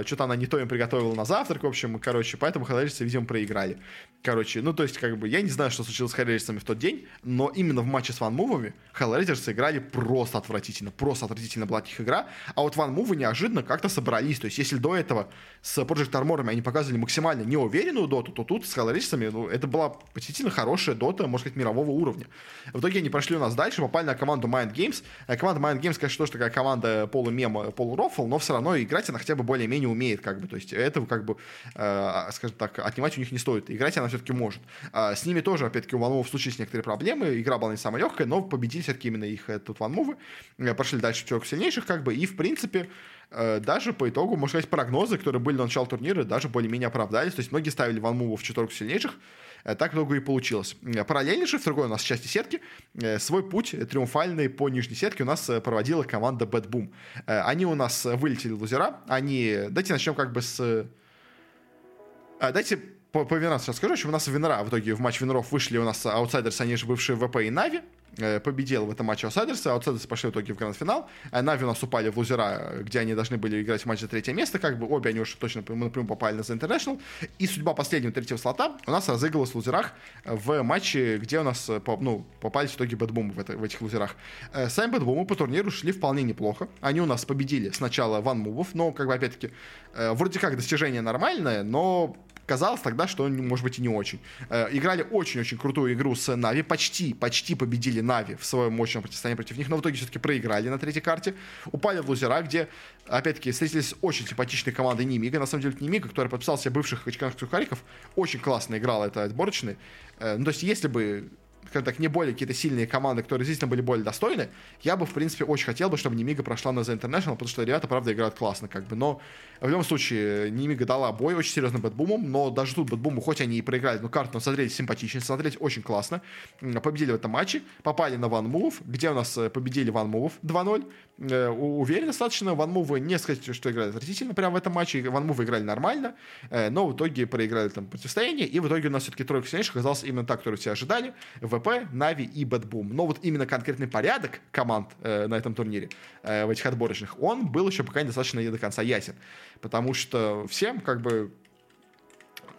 что-то она не то им приготовила на завтрак, в общем, короче, поэтому Хеллеристы, видимо, проиграли. Короче, ну, то есть, как бы, я не знаю, что случилось с Хеллерисами в тот день, но именно в матче с Ван Мувами Хеллеристы играли просто отвратительно, просто отвратительно была их игра, а вот Ван Мувы неожиданно как-то собрались, то есть, если до этого с Project Armor они показывали максимально неуверенную доту, то тут с Хеллерисами, ну, это была действительно хорошая дота, может сказать, мирового уровня уровня. В итоге они прошли у нас дальше, попали на команду Mind Games. Э, команда Mind Games, конечно, тоже такая команда полумема, полурофл, но все равно играть она хотя бы более-менее умеет, как бы. То есть этого, как бы, э, скажем так, отнимать у них не стоит. Играть она все-таки может. Э, с ними тоже, опять-таки, у Ванмова случились некоторые проблемы. Игра была не самая легкая, но победили все-таки именно их э, тут Ванмовы. Э, прошли дальше в пятерку сильнейших, как бы, и, в принципе, даже по итогу, можно сказать, прогнозы, которые были на начало турнира, даже более-менее оправдались. То есть многие ставили Ванмуву в четверку сильнейших, так много и получилось. Э, параллельно же, в другой у нас части сетки, э, свой путь триумфальный по нижней сетке у нас проводила команда Bad Boom. Они у нас вылетели в лузера. Они... Давайте начнем как бы с... Давайте по, по Винрам сейчас скажу. Общем, у нас Винра в итоге в матч Винров вышли у нас аутсайдерсы, они же бывшие ВП и Нави. Э, победил в этом матче аутсайдерсы. Аутсайдерсы пошли в итоге в гранд-финал. Э, Нави у нас упали в лузера, где они должны были играть в матч за третье место. Как бы обе они уже точно напрямую попали на The International. И судьба последнего третьего слота у нас разыгралась в лузерах в матче, где у нас ну, попались в итоге бэтбумы в, в этих лузерах. Э, сами бэтбумы по турниру шли вполне неплохо. Они у нас победили сначала ван мувов, но, как бы, опять-таки, вроде как достижение нормальное, но казалось тогда, что может быть и не очень. Э, играли очень-очень крутую игру с Нави, почти, почти победили Нави в своем мощном противостоянии против них, но в итоге все-таки проиграли на третьей карте. Упали в лузера, где, опять-таки, встретились очень симпатичной командой Нимига. На самом деле, Нимига, которая подписал себе бывших очканских сухариков, очень классно играла это отборочный. Э, ну, то есть, если бы скажем так, не более какие-то сильные команды, которые действительно были более достойны, я бы, в принципе, очень хотел бы, чтобы Немига прошла на The International, потому что ребята, правда, играют классно, как бы, но в любом случае, Немига дала бой очень серьезно Бэтбумом, но даже тут Бэтбуму, хоть они и проиграли, но карту смотреть симпатично, смотреть очень классно. Победили в этом матче, попали на Ван Мувов, где у нас э, победили Ван Мувов 2-0. Э, уверен достаточно, Ван Мувы не сказать, что играли отвратительно прямо в этом матче, Ван Мувы играли нормально, э, но в итоге проиграли там противостояние, и в итоге у нас все-таки тройка сильнейших оказалась именно так, которую все ожидали, ВП, Нави и BetBoom. Но вот именно конкретный порядок команд на этом турнире, в этих отборочных, он был еще пока недостаточно не до конца ясен. Потому что всем как бы,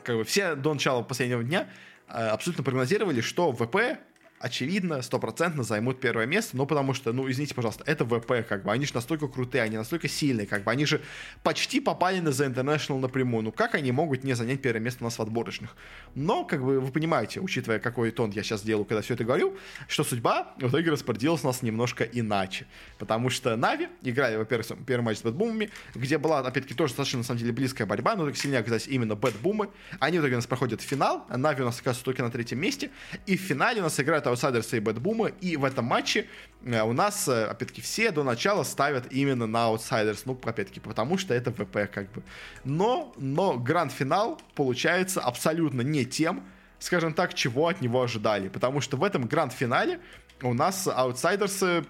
как бы все до начала последнего дня э, абсолютно прогнозировали, что ВП очевидно, стопроцентно займут первое место, но потому что, ну, извините, пожалуйста, это ВП, как бы, они же настолько крутые, они настолько сильные, как бы, они же почти попали на The International напрямую, ну, как они могут не занять первое место у нас в отборочных? Но, как бы, вы понимаете, учитывая, какой тон я сейчас делаю, когда все это говорю, что судьба в итоге распорядилась у нас немножко иначе, потому что Нави играли, во-первых, первый матч с Бэтбумами, где была, опять-таки, тоже достаточно, на самом деле, близкая борьба, но так сильнее оказались именно Бэтбумы, они в итоге у нас проходят финал, а Нави у нас оказывается только на третьем месте, и в финале у нас играют аутсайдерсы и Бэтбума, и в этом матче э, у нас, э, опять-таки, все до начала ставят именно на Outsiders, ну, опять-таки, потому что это ВП, как бы. Но, но гранд-финал получается абсолютно не тем, скажем так, чего от него ожидали, потому что в этом гранд-финале у нас аутсайдерсы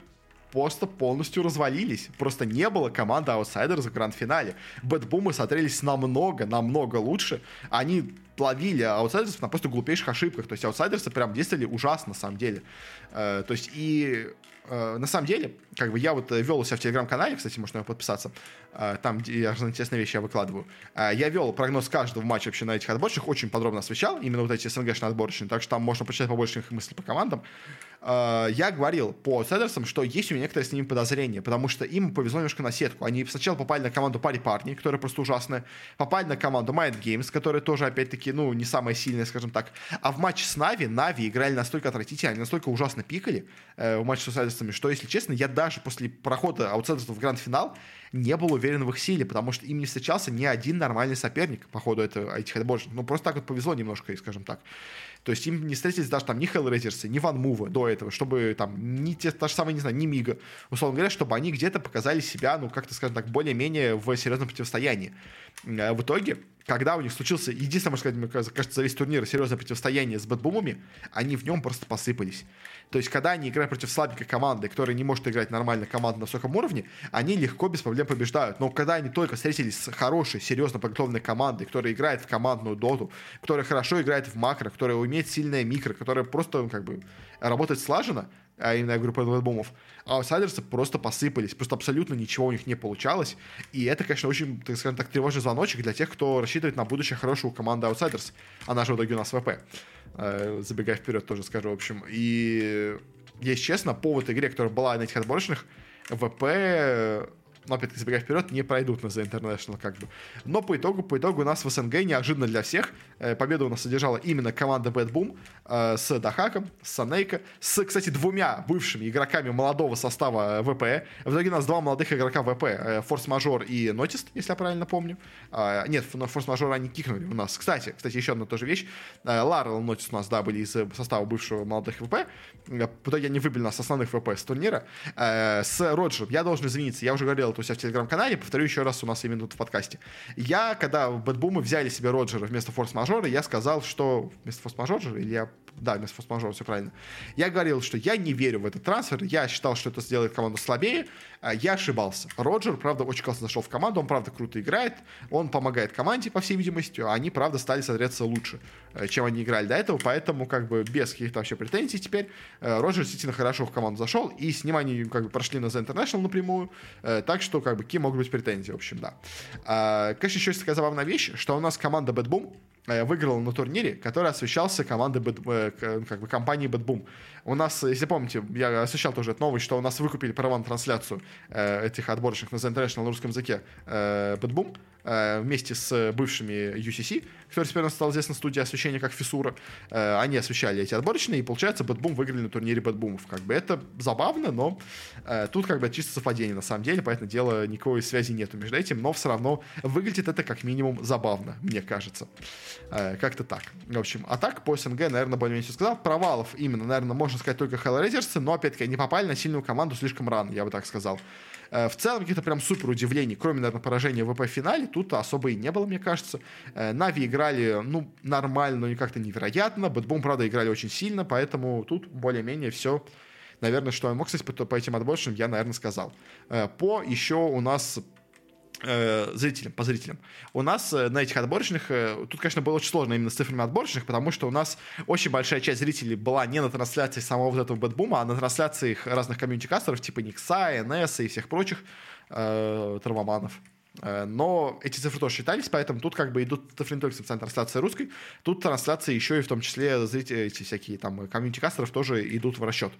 просто полностью развалились. Просто не было команды аутсайдеров в гранд-финале. Бэтбумы смотрелись намного, намного лучше. Они ловили аутсайдеров на просто глупейших ошибках. То есть аутсайдерсы прям действовали ужасно, на самом деле. Э, то есть и э, на самом деле, как бы я вот вел у себя в телеграм-канале, кстати, можно подписаться, э, там, где я интересные вещи я выкладываю. Я вел прогноз каждого матча вообще на этих отборочных, очень подробно освещал, именно вот эти СНГшные отборочные, так что там можно почитать побольше их мыслей по командам. Я говорил по аутсайдерсам, что есть у меня некоторые с ними подозрения, потому что им повезло немножко на сетку. Они сначала попали на команду Пари Парни, которая просто ужасная, попали на команду Mind Games, которая тоже, опять-таки, ну, не самая сильная, скажем так. А в матче с Нави, Нави играли настолько отвратительно, они настолько ужасно пикали э, в матче с аутсайдерсами, что, если честно, я даже после прохода аутсайдеров в гранд-финал не был уверен в их силе, потому что им не встречался ни один нормальный соперник по ходу этого, этих отборочных. Ну, просто так вот повезло немножко, скажем так. То есть им не встретились даже там ни Hellraiserсы, ни Ван Мува до этого, чтобы там ни те, та же самая, не знаю, ни Мига, условно говоря, чтобы они где-то показали себя, ну, как-то, скажем так, более-менее в серьезном противостоянии. Э, в итоге, когда у них случился, единственное, можно сказать, мне кажется, за весь турнир серьезное противостояние с бэтбумами, они в нем просто посыпались. То есть, когда они играют против слабенькой команды, которая не может играть нормально команду на высоком уровне, они легко, без проблем побеждают. Но когда они только встретились с хорошей, серьезно подготовленной командой, которая играет в командную доту, которая хорошо играет в макро, которая умеет сильное микро, которая просто, ну, как бы, работает слаженно, а именно группа альбомов, а аутсайдерсы просто посыпались, просто абсолютно ничего у них не получалось, и это, конечно, очень, так скажем так, тревожный звоночек для тех, кто рассчитывает на будущее хорошую команду Outsiders, она же в итоге у нас ВП, э, забегая вперед тоже скажу, в общем, и если честно, по вот игре, которая была на этих отборочных, ВП но опять-таки забегая вперед, не пройдут на The International как бы. Но по итогу, по итогу у нас в СНГ неожиданно для всех э, победу у нас одержала именно команда BetBoom э, с Дахаком, с Санейко, с, кстати, двумя бывшими игроками молодого состава ВП. В итоге у нас два молодых игрока ВП, э, Forcemajor и Noticed, если я правильно помню. Э, нет, Форс-Мажор они кикнули у нас. Кстати, кстати, еще одна тоже вещь. Э, Ларл и Нотист у нас, да, были из состава бывшего молодых ВП. Э, в итоге они выбили нас основных ВП с турнира. Э, с Роджером, я должен извиниться, я уже говорил у себя в телеграм-канале, повторю еще раз у нас именно в подкасте. Я, когда в Бэтбумы взяли себе Роджера вместо форс-мажора, я сказал, что... Вместо форс-мажора? Или я... Да, вместо форс-мажора, все правильно. Я говорил, что я не верю в этот трансфер, я считал, что это сделает команду слабее, а я ошибался. Роджер, правда, очень классно зашел в команду, он, правда, круто играет, он помогает команде, по всей видимости, а они, правда, стали смотреться лучше, э, чем они играли до этого, поэтому, как бы, без каких-то вообще претензий теперь, э, Роджер действительно хорошо в команду зашел, и с ним они, как бы, прошли на The International напрямую, э, так что, как бы, какие могут быть претензии, в общем, да. А, конечно, еще есть такая забавная вещь, что у нас команда Bad Boom выиграла на турнире, который освещался командой Bad, э, как бы компании Bad Boom. У нас, если помните, я освещал тоже эту новость, что у нас выкупили права на трансляцию э, этих отборочных на The International на русском языке BetBoom, э, вместе с бывшими UCC, который теперь у нас стала известна студия освещения как Фисура. Э, они освещали эти отборочные, и, получается, BetBoom выиграли на турнире Бэтбумов. Как бы это забавно, но э, тут как бы чисто совпадение на самом деле, по этому делу никакой связи нету между этим, но все равно выглядит это как минимум забавно, мне кажется. Э, как-то так. В общем, а так по СНГ, наверное, более-менее сказал. Провалов именно, наверное, можно сказать только Hellraisers, но, опять-таки, они попали на сильную команду слишком рано, я бы так сказал. Э, в целом, каких-то прям супер удивлений, кроме, наверное, поражения ВП в финале, тут особо и не было, мне кажется. Э, Нави играли, ну, нормально, но не как-то невероятно. BetBoom, правда, играли очень сильно, поэтому тут более-менее все наверное, что я мог сказать по, по этим отборочным, я, наверное, сказал. Э, по еще у нас э, зрителям, по зрителям. У нас э, на этих отборочных, э, тут, конечно, было очень сложно именно с цифрами отборочных, потому что у нас очень большая часть зрителей была не на трансляции самого вот этого бэтбума, а на трансляциях разных комьюнити-кастеров, типа Никса, НС и всех прочих э, травоманов. Э, но эти цифры тоже считались, поэтому тут как бы идут цифры не только специальной трансляции русской, тут трансляции еще и в том числе зрители, эти всякие там комьюнити-кастеров тоже идут в расчет.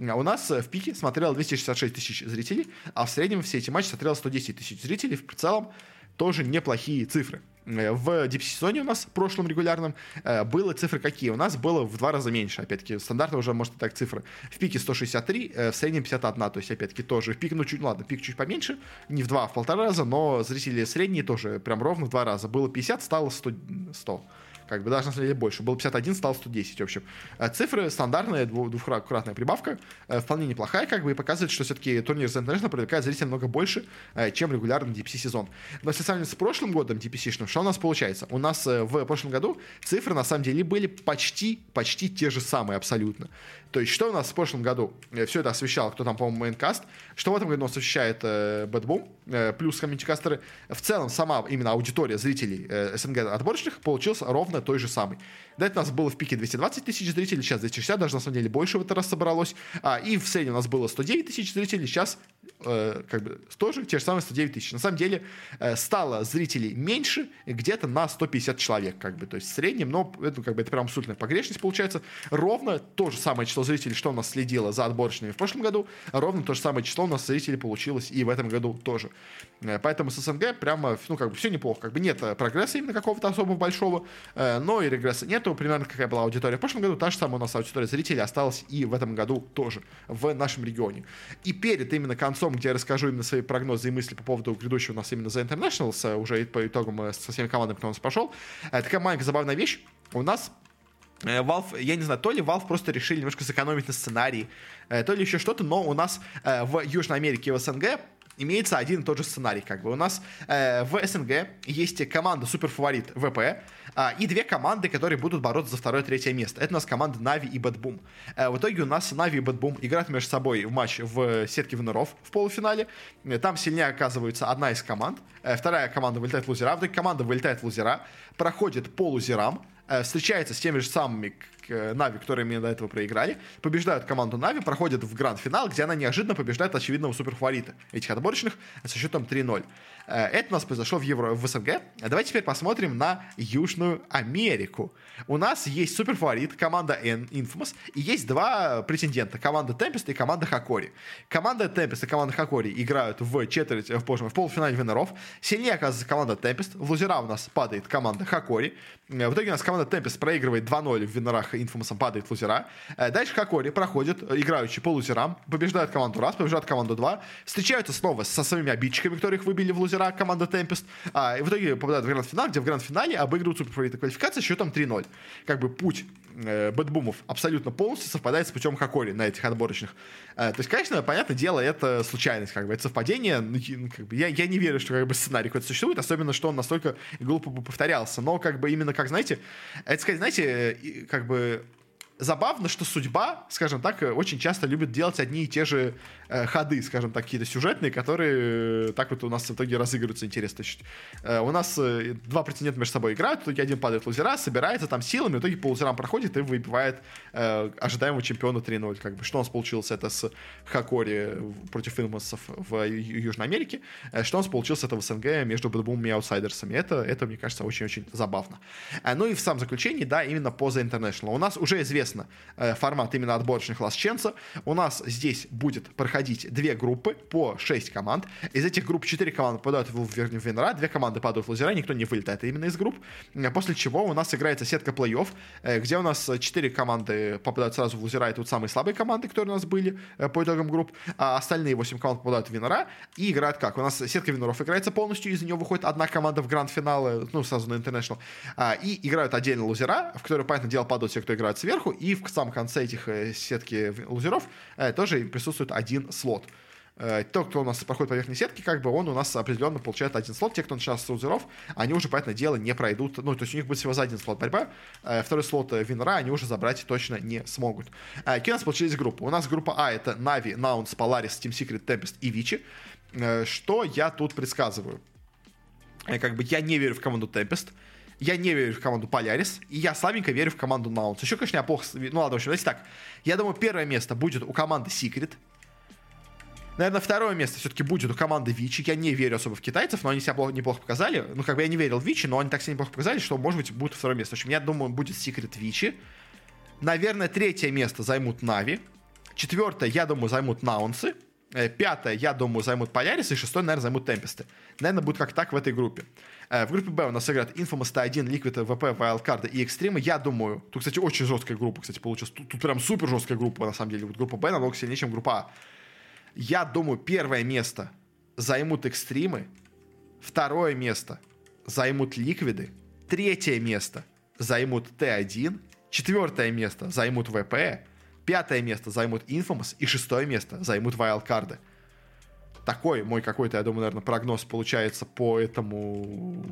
А у нас в пике смотрело 266 тысяч зрителей, а в среднем все эти матчи смотрело 110 тысяч зрителей. В целом тоже неплохие цифры. Э, в дип-сезоне у нас, в прошлом регулярном, э, было цифры какие? У нас было в два раза меньше, опять-таки, стандартно уже, может, так цифры. В пике 163, э, в среднем 51, то есть, опять-таки, тоже в пик, ну, чуть, ну, ладно, пик чуть поменьше, не в два, а в полтора раза, но зрители средние тоже прям ровно в два раза. Было 50, стало 100. 100 как бы даже на самом деле больше. Был 51, стал 110, в общем. Э, цифры стандартная, двухкратная прибавка, э, вполне неплохая, как бы, и показывает, что все-таки турнир The International привлекает зрителей много больше, э, чем регулярный DPC сезон. Но если сравнивать с прошлым годом DPC-шным, что у нас получается? У нас в прошлом году цифры, на самом деле, были почти, почти те же самые абсолютно. То есть, что у нас в прошлом году? Все это освещал, кто там, по-моему, Maincast. Что в этом году у нас освещает э, BetBoom, э, плюс комьюнити-кастеры. В целом, сама именно аудитория зрителей э, СНГ отборочных получилась ровно той же самой. До этого у нас было в пике 220 тысяч зрителей, сейчас 260, даже на самом деле больше в этот раз собралось. А, и в среднем у нас было 109 тысяч зрителей, сейчас э, как бы тоже те же самые 109 тысяч. На самом деле э, стало зрителей меньше где-то на 150 человек, как бы, то есть в среднем, но это, как бы, это прям абсолютная погрешность получается. Ровно то же самое число зрителей, что у нас следило за отборочными в прошлом году, ровно то же самое число у нас зрителей получилось и в этом году тоже. Э, поэтому с СНГ прямо, ну, как бы все неплохо. Как бы нет э, прогресса именно какого-то особо большого, э, но и регресса нету. Примерно какая была аудитория в прошлом году, та же самая у нас аудитория зрителей осталась и в этом году тоже в нашем регионе. И перед именно концом, где я расскажу именно свои прогнозы и мысли по поводу грядущего у нас именно The Internationals, уже по итогам со всеми командами, кто у нас прошел, такая маленькая забавная вещь. У нас Valve, я не знаю, то ли Valve просто решили немножко сэкономить на сценарии, то ли еще что-то, но у нас в Южной Америке и в СНГ имеется один и тот же сценарий. Как бы у нас э, в СНГ есть команда суперфаворит ВП э, и две команды, которые будут бороться за второе и третье место. Это у нас команда Нави и BetBoom. Э, в итоге у нас Нави и BetBoom играют между собой в матч в сетке виноров в полуфинале. Э, там сильнее оказывается одна из команд. Э, вторая команда вылетает в лузера. В итоге команда вылетает в лузера, проходит по лузерам, э, встречается с теми же самыми Нави, которые именно до этого проиграли, побеждают команду Нави, проходят в гранд-финал, где она неожиданно побеждает очевидного суперфаворита этих отборочных со счетом 3-0. Э, это у нас произошло в, Евро, в СНГ. Давайте теперь посмотрим на Южную Америку. У нас есть суперфаворит, команда Infamous, и есть два претендента, команда Tempest и команда Хакори. Команда Tempest и команда Хакори играют в четверть, в, боже, в полуфинале виноров. Сильнее оказывается команда Tempest. В лузера у нас падает команда Хакори. Э, в итоге у нас команда Tempest проигрывает 2-0 в винорах Infamous, падает в лузера. Э, дальше Хакори проходит, играющий по лузерам, побеждает команду раз, побеждает команду два, встречаются снова со своими обидчиками, которых выбили в лузера, команда Tempest, а, и в итоге попадают в гранд-финал, где в гранд-финале обыгрывают суперфавориты квалификации счетом 3-0. Как бы путь э, BetBoom ов абсолютно полностью совпадает с путем Hokori на этих отборочных. Э, то есть, конечно, понятное дело, это случайность, как бы, это совпадение. Ну, ну, как бы, я, я не верю, что как бы, сценарий какой-то существует, особенно, что он настолько глупо повторялся. Но, как бы, именно, как, знаете, это сказать, знаете, как бы как забавно, что судьба, скажем так, очень часто любит делать одни и те же э, ходы, скажем так, какие-то сюжетные, которые э, так вот у нас в итоге разыгрываются интересно. Э, у нас э, два претендента между собой играют, в итоге один падает лузера, собирается там силами, в итоге по лузерам проходит и выбивает э, ожидаемого чемпиона 3-0. Как бы, что у нас получилось это с Хакори против Инмасов в Южной Америке, э, что у нас получилось это в СНГ между двумя аутсайдерсами. Это, это, мне кажется, очень-очень забавно. Э, ну и в самом заключении, да, именно по The International. У нас уже известно интересно, э, формат именно отборочных ласченца. У нас здесь будет проходить две группы по 6 команд. Из этих групп 4 команды попадают в, Венера, две команды падают в лазера, никто не вылетает именно из групп. После чего у нас играется сетка плей-офф, где у нас 4 команды попадают сразу в лазера, и тут самые слабые команды, которые у нас были по итогам групп, а остальные 8 команд попадают в Венера и играют как? У нас сетка Венеров играется полностью, из нее выходит одна команда в гранд-финалы, ну, сразу на International, и играют отдельно лузера, в которые, понятное дело, падают все, кто играет сверху, и в самом конце этих э, сетки лузеров э, тоже присутствует один слот. Э, тот, кто у нас проходит по верхней сетке, как бы он у нас определенно получает один слот. Те, кто начинает с лузеров, они уже, понятное дело, не пройдут. Ну, то есть у них будет всего за один слот борьба. Второй слот Винера они уже забрать точно не смогут. Какие у нас получились группы? У нас группа А — это Нави, Наунс, Polaris, Team Secret, Tempest и Вичи. Что я тут предсказываю? Как бы я не верю в команду Tempest. Я не верю в команду Полярис, и я слабенько верю в команду Наунс. Еще, конечно, я. Ну ладно, в общем, давайте так. Я думаю, первое место будет у команды Secret. Наверное, второе место все-таки будет у команды Вичи. Я не верю особо в китайцев, но они себя плохо, неплохо показали. Ну, как бы я не верил в Вичи, но они так себя неплохо показали, что, может быть, будет второе место. В общем, я думаю, будет Secret Вичи. Наверное, третье место займут Нави. Четвертое, я думаю, займут Наунсы. Э, пятое, я думаю, займут Полярис. И шестое, наверное, займут Темпесты. Наверное, будет как так в этой группе. Э, в группе Б у нас играют Infamous T1, Liquid, VP, Wildcard и Extreme. Я думаю, тут, кстати, очень жесткая группа, кстати, получилась. Тут, тут прям супер жесткая группа, на самом деле. Вот группа Б намного сильнее, чем группа А. Я думаю, первое место займут Экстримы, второе место займут Ликвиды, третье место займут Т1, четвертое место займут ВП, пятое место займут Infamous и шестое место займут Wildcard такой мой какой-то, я думаю, наверное, прогноз получается по этому,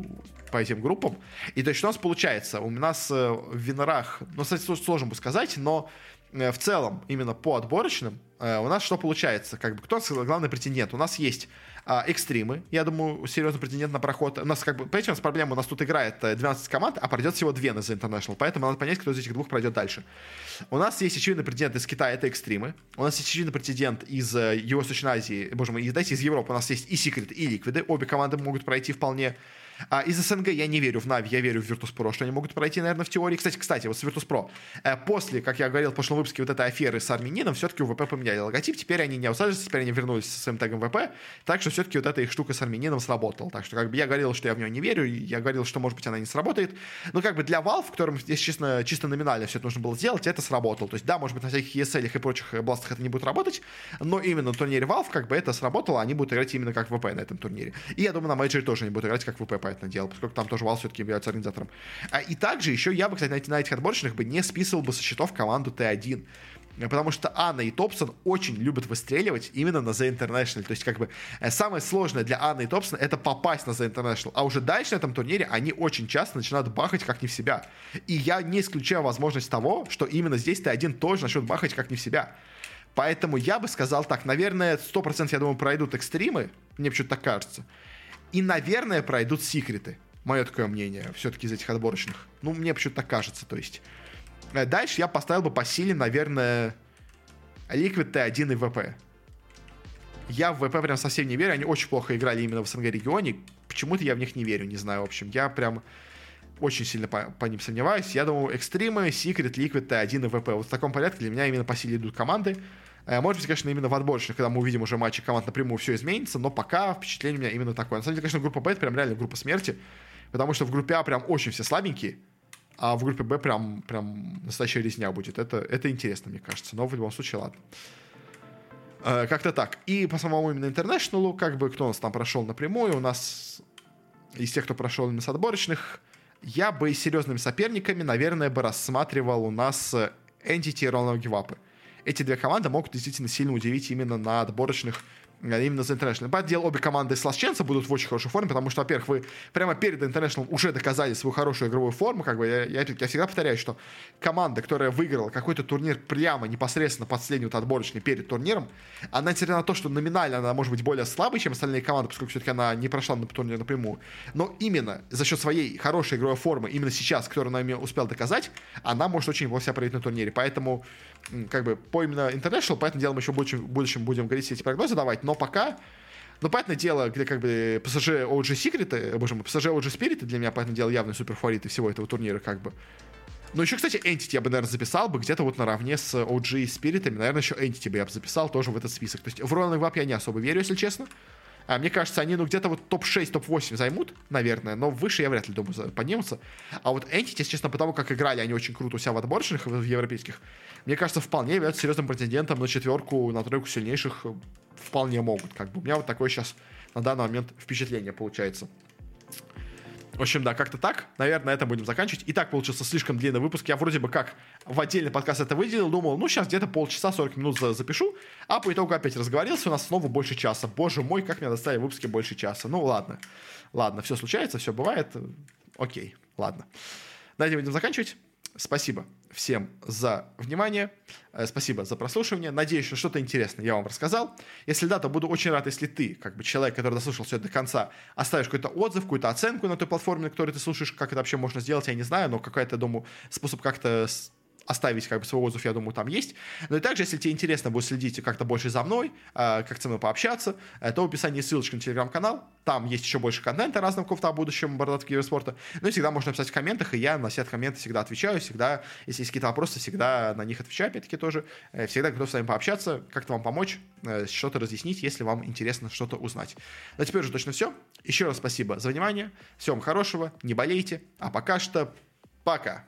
по этим группам. И то есть у нас получается? У нас э, в Винорах, ну, кстати, сложно бы сказать, но э, в целом, именно по отборочным, э, у нас что получается? Как бы кто главный претендент? У нас есть а, экстримы, я думаю, серьезный претендент на проход. У нас как бы, понимаете, у нас проблема, у нас тут играет 12 команд, а пройдет всего 2 на The International, поэтому надо понять, кто из этих двух пройдет дальше. У нас есть очевидный претендент из Китая, это экстримы. У нас есть очевидный претендент из Юго-Восточной Азии, боже мой, дайте из Европы, у нас есть и Secret, и Liquid, обе команды могут пройти вполне. А из СНГ я не верю в Нави, я верю в Virtus.pro, что они могут пройти, наверное, в теории. Кстати, кстати, вот с Virtus.pro. Э, после, как я говорил в прошлом выпуске, вот этой аферы с армянином, все-таки у ВП поменяли логотип. Теперь они не аутсайдерсы, теперь они вернулись со своим тегом ВП. Так что все-таки вот эта их штука с армянином сработала. Так что как бы я говорил, что я в нее не верю, я говорил, что, может быть, она не сработает. Но как бы для Valve, в котором, если честно, чисто номинально все это нужно было сделать, это сработало. То есть, да, может быть, на всяких ESL и прочих бластах это не будет работать, но именно на турнире Valve как бы это сработало, они будут играть именно как ВП на этом турнире. И я думаю, на Major тоже они будут играть как ВП по этому делу, поскольку там тоже Вал все-таки является организатором. А, и также еще я бы, кстати, на этих отборочных бы не списывал бы со счетов команду Т1. Потому что Анна и Топсон очень любят выстреливать именно на The International. То есть, как бы, э, самое сложное для Анны и Топсона это попасть на The International. А уже дальше на этом турнире они очень часто начинают бахать как не в себя. И я не исключаю возможность того, что именно здесь Т1 тоже начнет бахать как не в себя. Поэтому я бы сказал так, наверное, 100% я думаю пройдут экстримы, мне почему-то так кажется. И, наверное, пройдут секреты. Мое такое мнение, все-таки из этих отборочных. Ну, мне почему-то так кажется, то есть. Э, дальше я поставил бы по силе, наверное, Liquid T1 и ВП. Я в ВП прям совсем не верю, они очень плохо играли именно в СНГ регионе. Почему-то я в них не верю, не знаю, в общем. Я прям очень сильно по, по ним сомневаюсь. Я думаю, Экстримы, Secret, Liquid, T1 и ВП. Вот в таком порядке для меня именно по силе идут команды. Э, может быть, конечно, именно в отборочных, когда мы увидим уже матчи команд напрямую, все изменится, но пока впечатление у меня именно такое. На самом деле, конечно, группа Б это прям реально группа смерти. Потому что в группе А прям очень все слабенькие, а в группе Б прям, прям настоящая резня будет. Это, это интересно, мне кажется. Но в любом случае, ладно. Э, как-то так. И по самому именно интернешнлу, как бы, кто у нас там прошел напрямую, у нас из тех, кто прошел именно с отборочных, я бы серьезными соперниками, наверное, бы рассматривал у нас Entity и Roll Гивапы. Эти две команды могут действительно сильно удивить именно на отборочных Э, именно за International. Дело, обе команды с Ласченца будут в очень хорошей форме, потому что, во-первых, вы прямо перед International уже доказали свою хорошую игровую форму. Как бы я, я, я всегда повторяю, что команда, которая выиграла какой-то турнир прямо непосредственно последний вот отборочный перед турниром, она, несмотря на то, что номинально она может быть более слабой, чем остальные команды, поскольку все-таки она не прошла на турнир напрямую, но именно за счет своей хорошей игровой формы, именно сейчас, которую она успела доказать, она может очень неплохо себя проявить на турнире. Поэтому, как бы, по именно International, поэтому делом еще в будущем будем говорить эти прогнозы давать, но пока ну, понятное дело, где как бы PSG OG Secret, боже мой, PSG OG Spirit для меня, понятное дело, явный суперфавориты всего этого турнира, как бы. Ну, еще, кстати, Entity я бы, наверное, записал бы где-то вот наравне с OG Спиритами. Наверное, еще Entity бы я бы записал тоже в этот список. То есть в Royal Wap я не особо верю, если честно. А мне кажется, они, ну, где-то вот топ-6, топ-8 займут, наверное, но выше я вряд ли, думаю, поднимутся. А вот Entity, если честно, потому как играли они очень круто у себя в отборочных, в европейских, мне кажется, вполне являются серьезным претендентом на четверку, на тройку сильнейших вполне могут. Как бы у меня вот такое сейчас на данный момент впечатление получается. В общем, да, как-то так. Наверное, на этом будем заканчивать. И так получился слишком длинный выпуск. Я вроде бы как в отдельный подкаст это выделил. Думал, ну, сейчас где-то полчаса, 40 минут запишу. А по итогу опять разговорился. У нас снова больше часа. Боже мой, как мне доставили выпуски больше часа. Ну, ладно. Ладно, все случается, все бывает. Окей, ладно. На этом будем заканчивать. Спасибо всем за внимание. Э, спасибо за прослушивание. Надеюсь, что что-то интересное я вам рассказал. Если да, то буду очень рад, если ты, как бы человек, который дослушал все до конца, оставишь какой-то отзыв, какую-то оценку на той платформе, на которой ты слушаешь. Как это вообще можно сделать, я не знаю, но какая-то, думаю, способ как-то оставить как бы свой отзыв, я думаю, там есть. Но и также, если тебе интересно будет следить как-то больше за мной, э, как со мной пообщаться, э, то в описании ссылочка на телеграм-канал. Там есть еще больше контента разного какого-то о будущем бородатки киберспорта. Ну и всегда можно написать в комментах, и я на все комменты всегда отвечаю. Всегда, если есть какие-то вопросы, всегда на них отвечаю, опять-таки тоже. Э, всегда готов с вами пообщаться, как-то вам помочь, что-то разъяснить, если вам интересно что-то узнать. На теперь уже точно все. Еще раз спасибо за внимание. Всем хорошего, не болейте. А пока что пока.